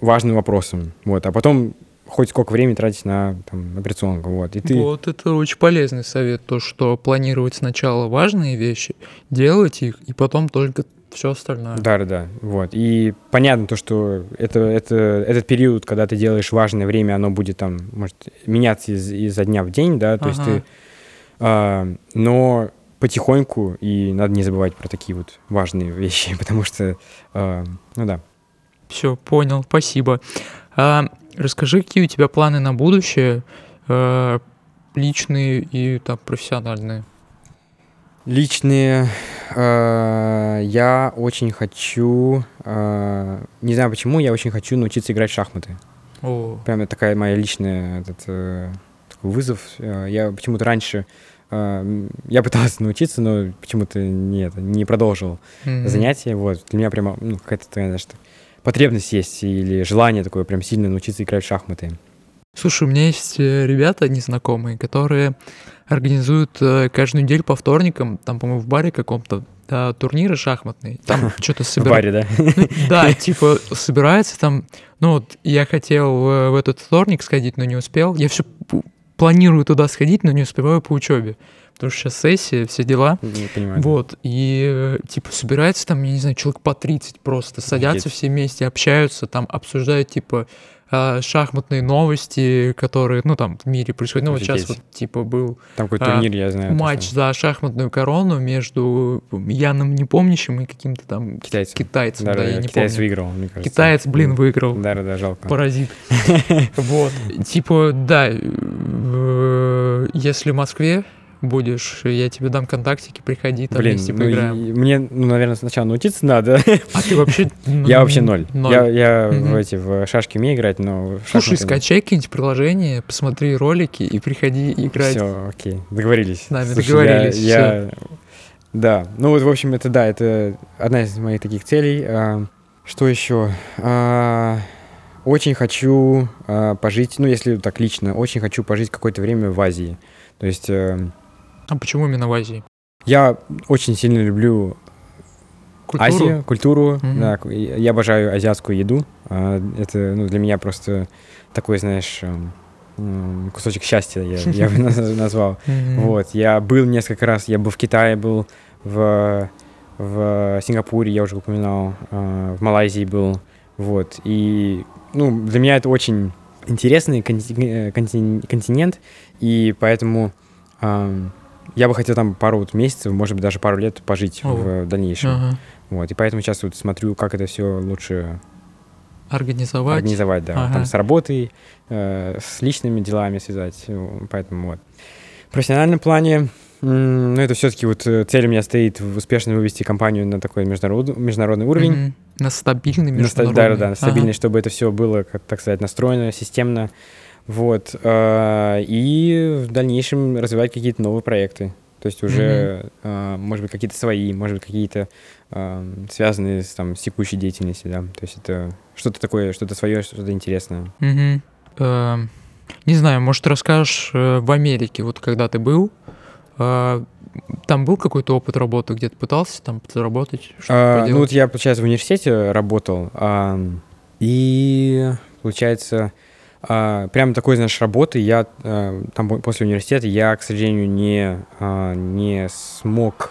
важным вопросом. Вот. А потом хоть сколько времени тратить на там, операционку. Вот, и ты... вот это очень полезный совет, то, что планировать сначала важные вещи, делать их, и потом только все остальное. Да, да, да. Вот. И понятно то, что это, это, этот период, когда ты делаешь важное время, оно будет там, может, меняться из, изо дня в день, да, то ага. есть ты... А, но потихоньку, и надо не забывать про такие вот важные вещи, потому что, а, ну да. Все, понял, спасибо. А, Расскажи, какие у тебя планы на будущее, э, личные и там профессиональные? Личные. Э, я очень хочу, э, не знаю почему, я очень хочу научиться играть в шахматы. О. Прям такая моя личная этот, э, такой вызов. Я почему-то раньше я пытался научиться, но почему-то не, не продолжил mm-hmm. занятия. Вот. Для меня прямо ну, какая-то, знаешь, потребность есть или желание такое прям сильно научиться играть в шахматы? Слушай, у меня есть э, ребята незнакомые, которые организуют э, каждую неделю по вторникам, там, по-моему, в баре каком-то, да, турниры шахматные. Там что-то собирают. В баре, да? Ну, да, типа собирается там. Ну вот я хотел в этот вторник сходить, но не успел. Я все планирую туда сходить, но не успеваю по учебе потому что сейчас сессия, все дела. Не понимаю. Вот, и типа собирается там, я не знаю, человек по 30 просто, садятся все вместе, общаются, там обсуждают типа а, шахматные новости, которые, ну, там, в мире происходят. Ну, вот сейчас вот, типа, был... Там какой а, турнир, я знаю. Матч за шахматную корону между Яном Непомнящим и каким-то там китайцем. китайцем. Да, да я не китаец помню. выиграл, мне кажется. Китаец, блин, выиграл. Да, да, да, жалко. Паразит. Вот. Типа, да, если в Москве будешь, я тебе дам контактики, приходи, там Блин, вместе ну, поиграем. Мне, ну, наверное, сначала научиться надо. А ты вообще... Я вообще ноль. Я, я в эти в шашки умею играть, но... Слушай, скачай какие-нибудь приложения, посмотри ролики и приходи играть. Все, окей, договорились. С нами договорились, я, Да, ну вот, в общем, это да, это одна из моих таких целей. А, что еще? А, очень хочу а, пожить, ну, если так лично, очень хочу пожить какое-то время в Азии. То есть эм, а почему именно в Азии? Я очень сильно люблю культуру? Азию, культуру. Mm-hmm. Да, я обожаю азиатскую еду. А, это ну, для меня просто такой, знаешь, эм, кусочек счастья я, я бы назвал. Mm-hmm. Вот. Я был несколько раз, я был в Китае, был в, в Сингапуре, я уже упоминал, а, в Малайзии был. Вот. И ну, для меня это очень интересный континент, и поэтому я бы хотел там пару вот месяцев, может быть, даже пару лет пожить О. в дальнейшем. Ага. Вот, и поэтому сейчас вот смотрю, как это все лучше Организовать. организовать, да, Ага. там с работой, э, с личными делами связать, э, поэтому вот. В профессиональном плане, м, ну, это все-таки вот э, цель у меня стоит успешно вывести компанию на такой международ- международный уровень. Мгм. На стабильный На ста- международный. Да, да, да, Ага. стабильно, чтобы это все было, как так сказать, настроено, системно. Вот. э, И в дальнейшем развивать какие-то новые проекты. То есть уже, э, может быть, какие-то свои, может быть, какие-то э, связанные с, там, с текущей деятельностью, да. То есть это что-то такое, что-то свое, что-то интересное. Эм, Не знаю, может, расскажешь в Америке, вот когда ты был, там был какой-то опыт работы, где ты пытался там заработать? А, ну вот я, получается, в университете работал, и, получается, прям такой, знаешь, работы я а, там по- после университета я, к сожалению, не, а, не смог,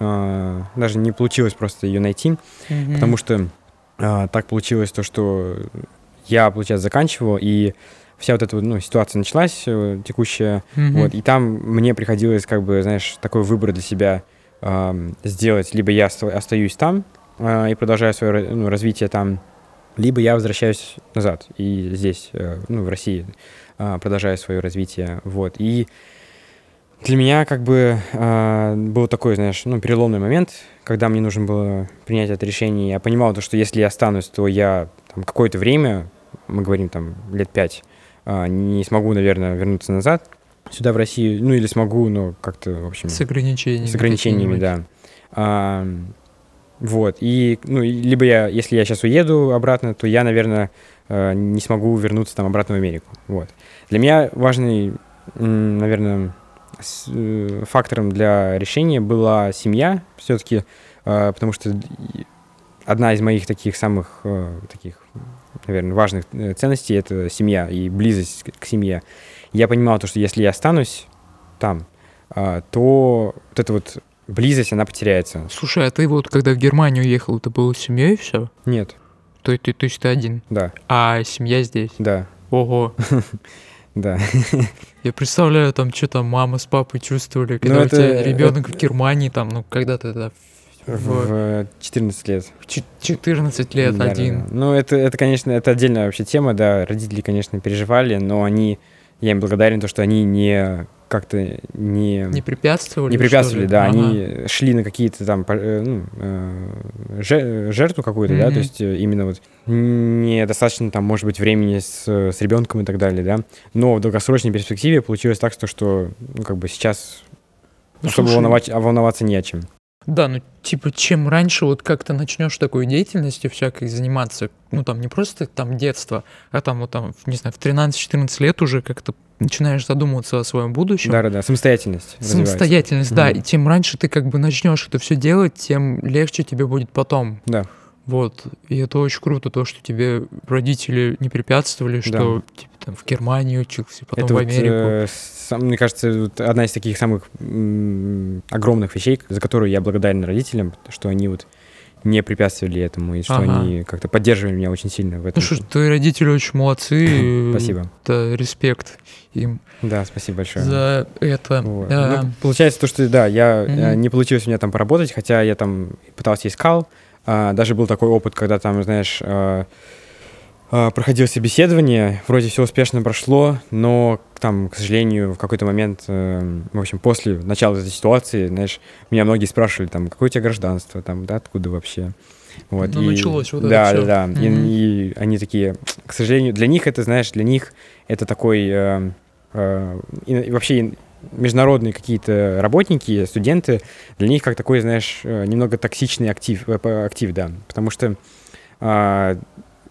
а, даже не получилось просто ее найти, Мгм. потому что а, так получилось то, что я, получается, заканчивал, и вся вот эта ну, ситуация началась э, текущая, Мгм. вот, и там мне приходилось, как бы, знаешь, такой выбор для себя сделать. Либо я оста- остаюсь там а, и продолжаю свое ну, развитие там, либо я возвращаюсь назад и здесь, э, ну, в России, а, продолжаю свое развитие. Вот. И для меня как бы а, был такой, знаешь, ну, переломный момент, когда мне нужно было принять это решение. Я понимал, то, что если я останусь, то я там, какое-то время, мы говорим там лет пять, а, не смогу, наверное, вернуться назад сюда, в Россию. Ну, или смогу, но как-то, в общем... С ограничениями. С ограничениями, да. Вот. И, ну, либо я, если я сейчас уеду обратно, то я, наверное, э, не смогу вернуться там обратно в Америку. Вот. Для меня важный, наверное, э, фактором для решения была семья все-таки, потому что одна из моих таких самых э, таких, наверное, важных э, ценностей это семья и близость к- семье. Я понимал то, что если я останусь там, то вот эта вот близость, она потеряется. Слушай, а ты вот когда в Германию уехал, ты был с семьей все? Нет, То, ты, то есть ты один, да, а семья здесь? да, Ого. да. Я представляю, там, что там мама с папой чувствовали, когда Ну, у это- тебя ребенок это- в Германии, там, ну, когда ты да, в, В 14 лет. в чет- 14 лет да, один. да. Ну, это, это, конечно, это отдельная вообще тема, да. Родители, конечно, переживали, но они, я им благодарен, то, что они не как-то не, Не препятствовали? не препятствовали, ли? да, Ага. они шли на какие-то там э, ну, э, же- жертву какую-то, да, Мгм. то есть э, именно вот недостаточно там, может быть, времени с, с ребенком и так далее, да, но в долгосрочной перспективе получилось так, что, что ну, как бы сейчас Ну, особо волновать, а волноваться не о чем. Да, ну типа чем раньше вот как-то начнешь такой деятельностью всякой заниматься, ну там не просто там детство, а там вот там, не знаю, в 13-14 лет уже как-то начинаешь задумываться о своем будущем. Да-да-да, самостоятельность развивается. Самостоятельность, да, Мгм. и тем раньше ты как бы начнешь это все делать, тем легче тебе будет потом. Да. Вот. И это очень круто, то, что тебе родители не препятствовали, что типа, там, в Германии учился, потом Это в вот, Америку. э, сам- мне кажется, вот одна из таких самых м, огромных вещей, за которую я благодарен родителям, что они вот не препятствовали этому, и что Ага. они как-то поддерживали меня очень сильно в этом. Ну что ж, твои родители очень молодцы. Спасибо. Это респект им Да, спасибо большое. за это. Вот. А, Ну, получается то, что да, я Мгм. не получилось у меня там поработать, хотя я там пытался искал. А, даже был такой опыт, когда там, знаешь, а, проходило собеседование, вроде все успешно прошло, но там, к сожалению, в какой-то момент, э, в общем, после начала этой ситуации, знаешь, меня многие спрашивали, там, какое у тебя гражданство, там, да, откуда вообще. Вот, Ну, началось вот это да. Да, да, И- Мгм. и, они такие, к сожалению, для них это, знаешь, для них это такой, э, э, и, и вообще международные какие-то работники, студенты, для них как такой, знаешь, э, немного токсичный актив, э, актив, да, потому что а,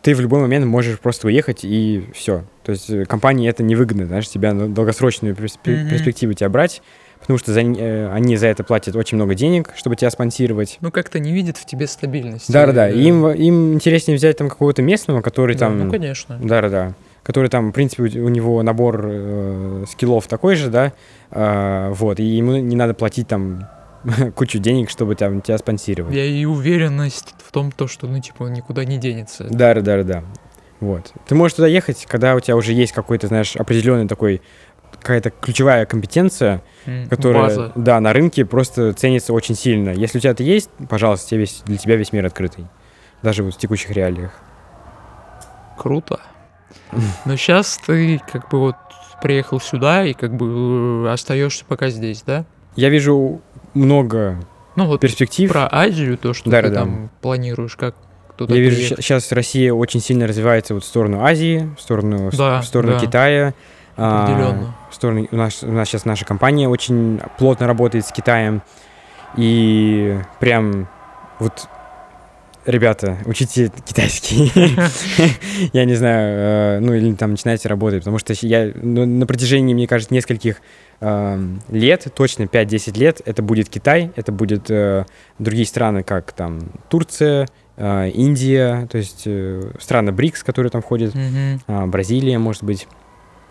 ты в любой момент можешь просто уехать и все. То есть э, компании это невыгодно, знаешь, тебя на долгосрочную перспе- Мгм. перспективу тебя брать, потому что за, э, они за это платят очень много денег, чтобы тебя спонсировать. ну как-то не видят в тебе стабильности. Да-да-да, Э, им, им интереснее взять там какого-то местного, который да, там... Ну, конечно. Да-да-да. Который там, в принципе, у него набор э, скиллов такой же, да, а, вот, и ему не надо платить там кучу денег, чтобы там тебя спонсировать. Я и уверенность в том, то, что, ну, типа, никуда не денется. Да, да, да, да. Вот. Ты можешь туда ехать, когда у тебя уже есть какой-то, знаешь, определенный такой какая-то ключевая компетенция, которая, база. да, на рынке просто ценится очень сильно. Если у тебя это есть, пожалуйста, тебе весь- для тебя весь мир открытый. Даже вот в текущих реалиях. Круто. Но сейчас ты как бы вот приехал сюда и как бы э, остаешься пока здесь, да? Я вижу много Ну вот перспектив. про Азию, то, что Да, ты да, да. там планируешь, как туда Я вижу, приехать. сейчас Россия очень сильно развивается вот в сторону Азии, в сторону, Да, в сторону да. Китая. А, Определенно. в сторону, у, нас, у нас сейчас наша компания очень плотно работает с Китаем. И прям вот, ребята, учите китайский. Я не знаю, э, ну или там начинайте работать, потому что я ну, на протяжении, мне кажется, нескольких эм, лет, точно 5-10 лет, это будет Китай, это будет э, другие страны, как там Турция, э, Индия, то есть страны БРИКС, которые там входят, а, Бразилия, может быть.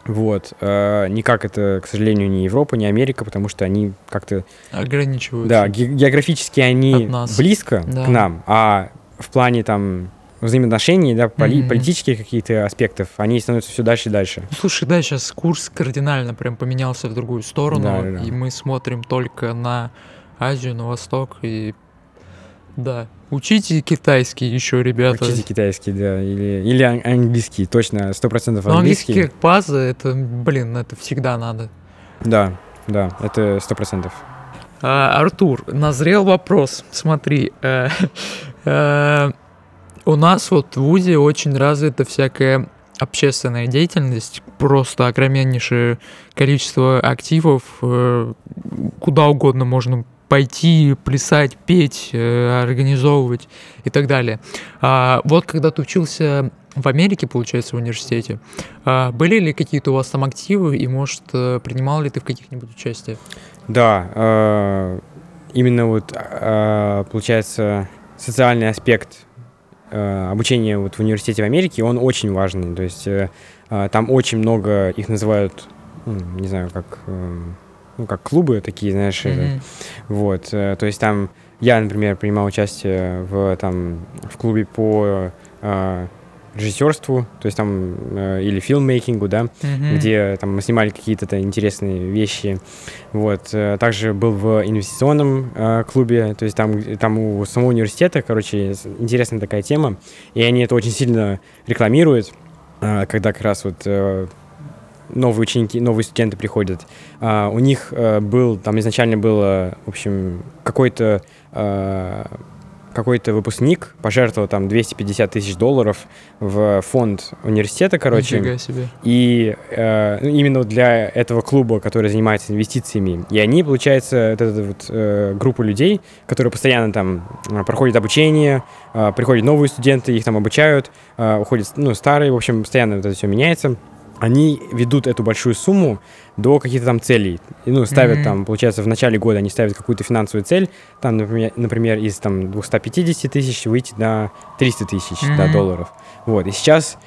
Вот. э, Никак это, к сожалению, не Европа, не Америка, потому что они как-то... Ограничиваются. Да, ге- географически они близко Да. к нам, а в плане там взаимоотношений, да, поли- Мгм. политических каких-то аспектов, они становятся все дальше и дальше. Слушай, да, сейчас курс кардинально прям поменялся в другую сторону, Да, да, да. и мы смотрим только на Азию, на Восток, и да, учите китайский еще, ребята. Учите китайский, да, или, или ан- английский, точно, 100% Но английский английский. как база, это, блин, это всегда надо. Да, да, это 100%. А, Артур, назрел вопрос. Смотри, э, у нас вот в ВУЗе очень развита всякая общественная деятельность, просто огромнейшее количество активов, э, куда угодно можно пойти, плясать, петь, э, организовывать и так далее. А вот когда ты учился в Америке, получается, в университете, а, были ли какие-то у вас там активы, и, может, э, принимал ли ты в каких-нибудь участиях? Да, э, именно вот, э, получается, социальный аспект э, обучения вот в университете в Америке, он очень важный. То есть э, э, там очень много, их называют, не знаю, как, ну, как клубы такие, знаешь, Мгм. вот, то есть там я, например, принимал участие в, там, в клубе по режиссерству, то есть там, э, или филммейкингу, да, Мгм. где там мы снимали какие-то интересные вещи. Вот. э, Также был в инвестиционном э, клубе, то есть там, там у самого университета, короче, интересная такая тема, и они это очень сильно рекламируют, э, когда как раз вот э, новые ученики, новые студенты приходят. А, у них э, был, там изначально было, в общем, какой-то э, какой-то выпускник пожертвовал там 250 тысяч долларов в фонд университета, короче. Себе. И э, ну, именно для этого клуба, который занимается инвестициями. И они, получается, вот эта вот э, группа людей, которые постоянно там э, проходят обучение, э, приходят новые студенты, их там обучают, э, уходят ну, старые, в общем, постоянно это все меняется. Они ведут эту большую сумму до каких-то там целей. И, ну, ставят Мгм. там, получается, в начале года они ставят какую-то финансовую цель, там, например, например из там 250 тысяч выйти на 300 тысяч да, Мгм. долларов. Вот, и сейчас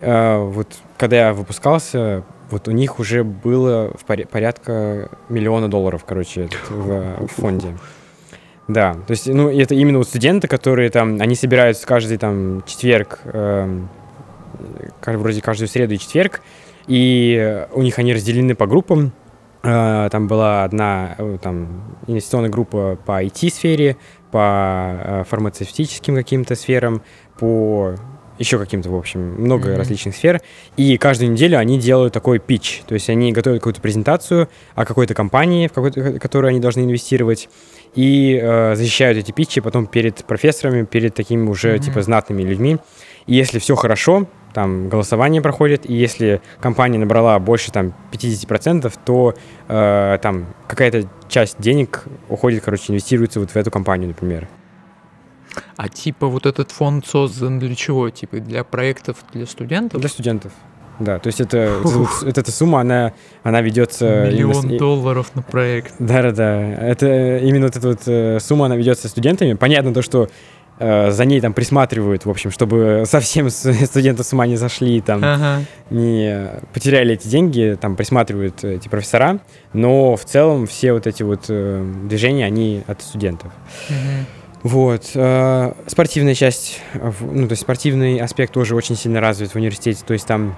э, вот когда я выпускался, вот у них уже было в поря- порядка миллиона долларов, короче, в, в фонде. Да, то есть, ну, это именно вот студенты, которые там, они собираются каждый там четверг, ка- вроде каждую среду и четверг, и у них они разделены по группам. Э, Там была одна э, там, инвестиционная группа по IT-сфере, по э, фармацевтическим каким-то сферам, по еще каким-то, в общем, много Мгм. различных сфер. И каждую неделю они делают такой pitch. То есть они готовят какую-то презентацию о какой-то компании, в какой-то, которую они должны инвестировать, и э, защищают эти питчи потом перед профессорами, перед такими уже, Мгм. типа, знатными людьми. Если все хорошо, там голосование проходит, и если компания набрала больше там 50%, то э, там какая-то часть денег уходит, короче, инвестируется вот в эту компанию, например. А типа вот этот фонд создан для чего? Типа для проектов для студентов? Для студентов. Да, то есть это, вот эта, сумма, она, она ведется... Миллион и- долларов на проект. Да-да-да. Это именно вот эта вот э, сумма, она ведется студентами. Понятно то, что за ней там присматривают, в общем, чтобы совсем студенты с ума не зашли, там, Ага. не потеряли эти деньги, там присматривают э, эти профессора, но в целом все вот эти вот э, движения, они от студентов. Мгм. Вот. э, спортивная часть, э, ну, то есть спортивный аспект тоже очень сильно развит в университете, то есть там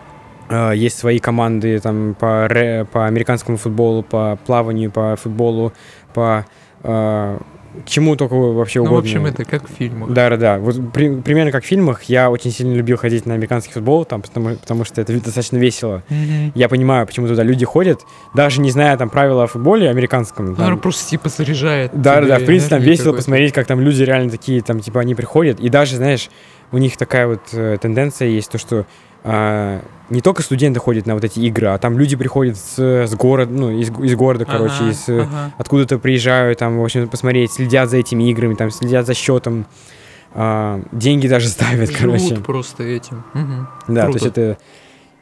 Э, есть свои команды там по, по американскому футболу, по плаванию, по футболу, по э, чему только вообще угодно. Ну, в общем, это как в фильмах. Да, да, да. Вот при, примерно как в фильмах. Я очень сильно любил ходить на американский футбол, там, потому, потому что это достаточно весело. Мгм. Я понимаю, почему туда люди ходят, даже не зная там правила о футболе американском. Ну, там- Наверное, просто типа заряжает. да, да, да, в принципе, там весело посмотреть, как там люди реально такие, там, типа, они приходят, и даже, знаешь, у них такая вот э, тенденция есть, то, что не только студенты ходят на вот эти игры, а там люди приходят с, с города, ну, из, из города, короче, Ага, из, э, ага. откуда-то приезжают, там, в общем, посмотреть, следят за этими играми, там, следят за счетом, а, деньги даже ставят, короче. Живут просто этим. Мгм. Да, то Круто. есть это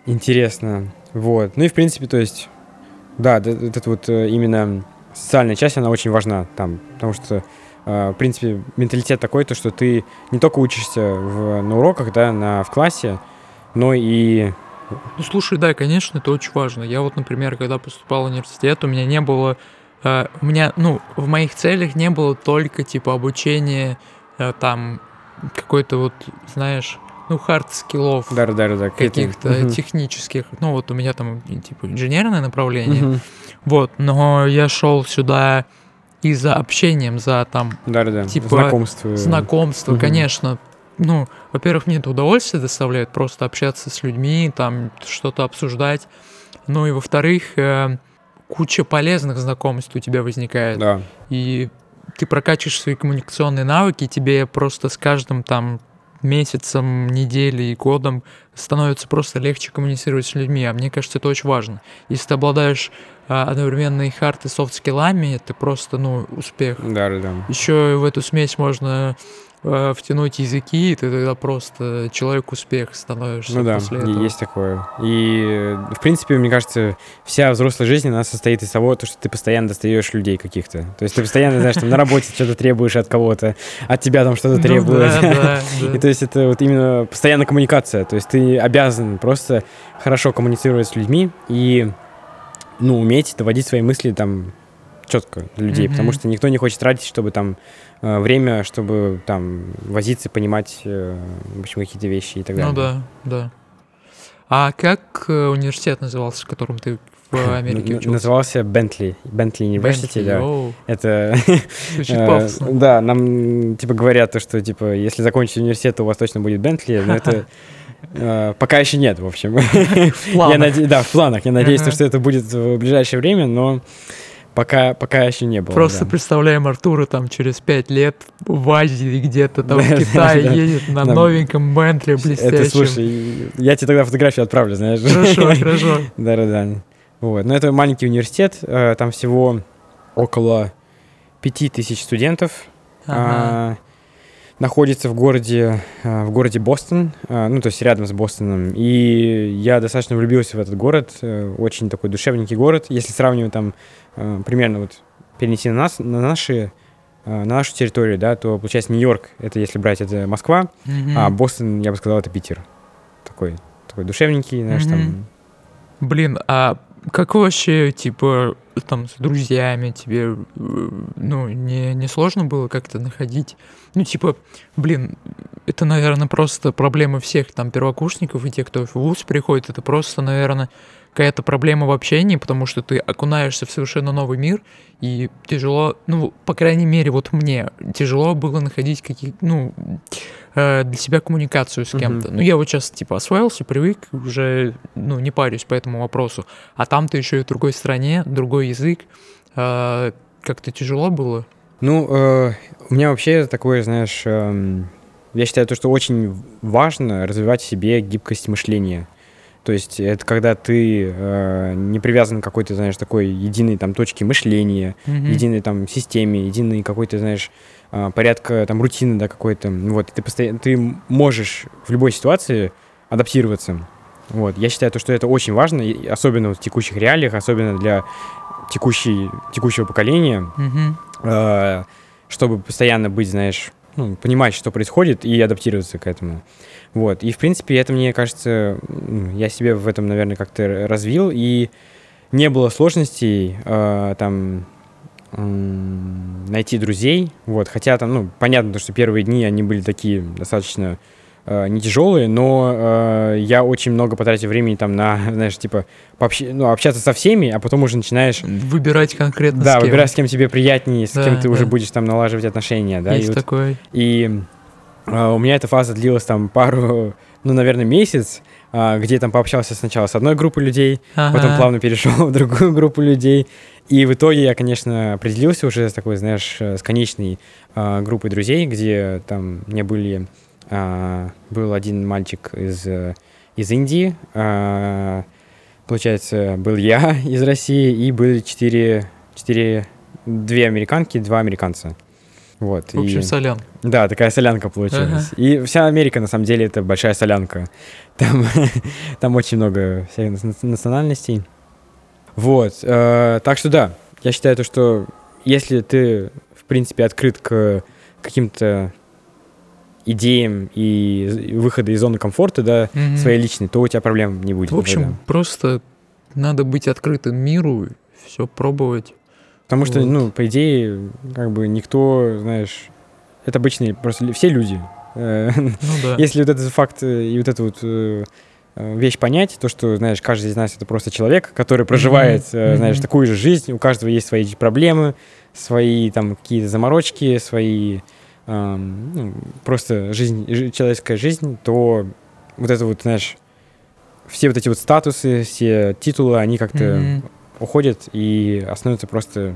интересно. Вот. Ну и в принципе, то есть, да, эта вот э, именно социальная часть, она очень важна там, потому что, э, в принципе, менталитет такой, то, что ты не только учишься в, на уроках, да, на, в классе, но и... Ну, слушай, да, конечно, это очень важно. Я вот, например, когда поступал в университет, у меня не было... э, у меня, ну, в моих целях не было только, типа, обучение э, там какой-то вот, знаешь, ну, хард-скиллов Да, да, да, каких-то Мгм. технических. Ну, вот у меня там, типа, инженерное направление. Мгм. Вот, но я шел сюда и за общением, за там Да, да. Типа, Знакомство. знакомство, Мгм. конечно. Ну, во-первых, мне это удовольствие доставляет просто общаться с людьми, там что-то обсуждать. Ну и во-вторых, э, куча полезных знакомств у тебя возникает. Да. И ты прокачиваешь свои коммуникационные навыки, и тебе просто с каждым там месяцем, неделей, годом становится просто легче коммуницировать с людьми. А мне кажется, это очень важно. Если ты обладаешь а, одновременно и хард, и софт скиллами, это просто, ну, успех. Да, да. Еще в эту смесь можно втянуть языки, и ты тогда просто человек успех становишься Ну да, после этого. есть такое. И, э, в принципе, мне кажется, вся взрослая жизнь, она состоит из того, то, что ты постоянно достаешь людей каких-то. То есть ты постоянно, знаешь, там на работе что-то требуешь от кого-то, от тебя там что-то Ну требуют. И то есть это вот именно постоянная коммуникация. То есть ты обязан просто хорошо коммуницировать с людьми и, ну, уметь доводить свои мысли там четко до людей, потому что никто не хочет тратить, чтобы там э, время, чтобы там возиться, понимать, э, в общем, какие-то вещи и так далее. Ну да, да. А как э, университет назывался, в котором ты в Америке учился? Назывался Бентли. Бентли University, Bentley, да. оу, Это, Звучит э, пафосно. да, нам, типа, говорят то, что, типа, если закончить университет, то у вас точно будет Бентли, но это э, пока еще нет, в общем. В Я планах. наде- Да, в планах. Я надеюсь, что это будет в ближайшее время, но пока, пока еще не было. Просто да. представляем Артура там через пять лет в Азии где-то там в Китае едет на новеньком Бентли блестящем. Это, слушай, я тебе тогда фотографию отправлю, знаешь. Хорошо, хорошо. Да-да-да. Вот. Но это маленький университет, э, там всего около пяти тысяч студентов. Ага. Находится в городе, а, в городе Бостон, а, ну, то есть рядом с Бостоном. И я достаточно влюбился в этот город, э, очень такой душевненький город. Если сравнивать там э, примерно вот перенести на нас, на наши э, на нашу территорию, да, то получается Нью-Йорк, это если брать, это Москва, Мгм. а Бостон, я бы сказал, это Питер. Такой, такой душевненький, знаешь, там. Мгм. Блин, а как вообще, типа, там, с друзьями тебе, э, ну, не, не сложно было как-то находить? Ну, типа, блин, это, наверное, просто проблема всех там первокурсников и тех, кто в ВУЗ приходит. Это просто, наверное, какая-то проблема в общении, потому что ты окунаешься в совершенно новый мир, и тяжело, ну, по крайней мере, вот мне тяжело было находить какие ну, э, для себя коммуникацию с кем-то. Ну, я вот сейчас, типа, освоился, привык, уже, ну, не парюсь по этому вопросу. А там ты еще и в другой стране, другой язык. Э, Как-то тяжело было? Ну, э, у меня вообще такое, знаешь, эм, я считаю то, что очень важно развивать в себе гибкость мышления. То есть это когда ты э, не привязан к какой-то, знаешь, такой единой там точке мышления, Мгм. единой там системе, единой какой-то, знаешь, а, порядка там рутины, да, какой-то. Вот, ты постоянно, ты можешь в любой ситуации адаптироваться. Вот, я считаю, то, что это очень важно, особенно в текущих реалиях, особенно для текущей, текущего поколения, Мгм. э, чтобы постоянно быть, знаешь, ну, понимать, что происходит, и адаптироваться к этому. Вот. И, в принципе, это, мне кажется, м, я себе в этом, наверное, как-то развил, и не было сложностей э, там м, найти друзей. Вот. Хотя там, ну, понятно, то, что первые дни они были такие достаточно э, не тяжелые, но э, я очень много потратил времени там на, знаешь, типа, пообщ... ну, общаться со всеми, а потом уже начинаешь... Выбирать конкретно Да, с кем. выбирать, с кем тебе приятнее, с Да, кем ты уже да. будешь там налаживать отношения, да. и Есть вот- такое. и а, у меня эта фаза длилась там пару, ну, наверное, месяц, а, где я там пообщался сначала с одной группой людей, потом Ага. плавно перешел в другую группу людей. И в итоге я, конечно, определился уже с такой, знаешь, э, с конечной а, группой друзей, где там меня были... а, был один мальчик из, э, из Индии, а, получается, был я из России, и были четыре, четыре, две американки, два американца. Вот. В общем, и- солян. да, такая солянка получилась. И вся Америка, на самом деле, это большая солянка. Там, там очень много всяких нац- национальностей. Вот. э, так что да, я считаю то, что если ты, в принципе, открыт к каким-то идеям и выхода из зоны комфорта, да, Мгм. своей личной, то у тебя проблем не будет. В общем, никогда. просто надо быть открытым миру, все пробовать. Потому что, вот. ну, по идее, как бы никто, знаешь, это обычные просто все люди. Э, Ну да. Если вот этот факт э, и вот эту вот э, вещь понять, то, что, знаешь, каждый из нас это просто человек, который проживает, э, знаешь, такую же жизнь, у каждого есть свои проблемы, свои там какие-то заморочки, свои ну, просто жизнь, жи- человеческая жизнь, то вот это вот, знаешь, все вот эти вот статусы, все титулы, они как-то Мгм. уходят и остается просто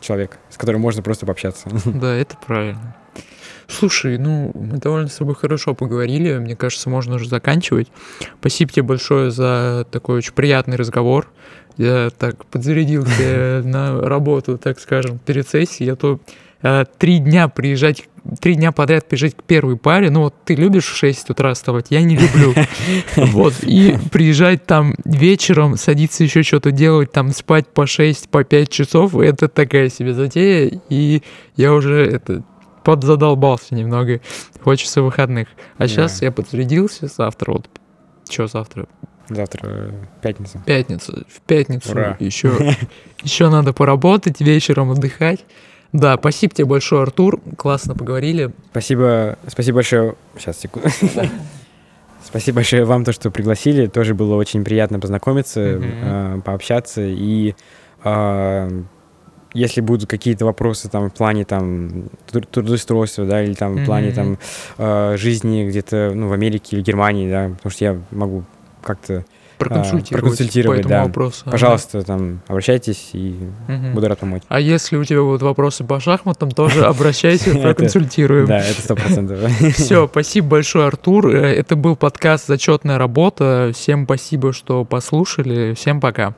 человек, с которым можно просто пообщаться. Да, это правильно. Слушай, ну, мы довольно с тобой хорошо поговорили. Мне кажется, можно уже заканчивать. Спасибо тебе большое за такой очень приятный разговор. Я так подзарядился на работу, так скажем, перед сессией. Я то э, три дня приезжать, три дня подряд приезжать к первой паре. Ну, вот ты любишь в 6 утра вставать? Я не люблю. Вот, и приезжать там вечером, садиться еще что-то делать, там спать по 6, по 5 часов, это такая себе затея, и я уже это подзадолбался немного, хочется выходных. А сейчас я подзарядился, завтра вот, что завтра? Завтра э, пятница. Пятница. В пятницу Ура. еще, еще надо поработать, вечером отдыхать. Да, спасибо тебе большое, Артур, классно поговорили. Спасибо, спасибо большое. Сейчас, секунду. Спасибо большое вам, то, что пригласили. Тоже было очень приятно познакомиться, э, пообщаться. И э, если будут какие-то вопросы там в плане там труд- трудоустройства, да, или там в плане там э, жизни где-то ну, в Америке или Германии, да, потому что я могу как-то, Проконсультировать, проконсультировать, по этому да. вопросу. Ага. пожалуйста, там обращайтесь и Мгм. буду рад помочь. А если у тебя будут вопросы по шахматам, тоже обращайся, проконсультируем. Да, это сто процентов. Все, спасибо большое, Артур. Э, Это был подкаст «Зачетная работа». Всем спасибо, что послушали. Всем пока.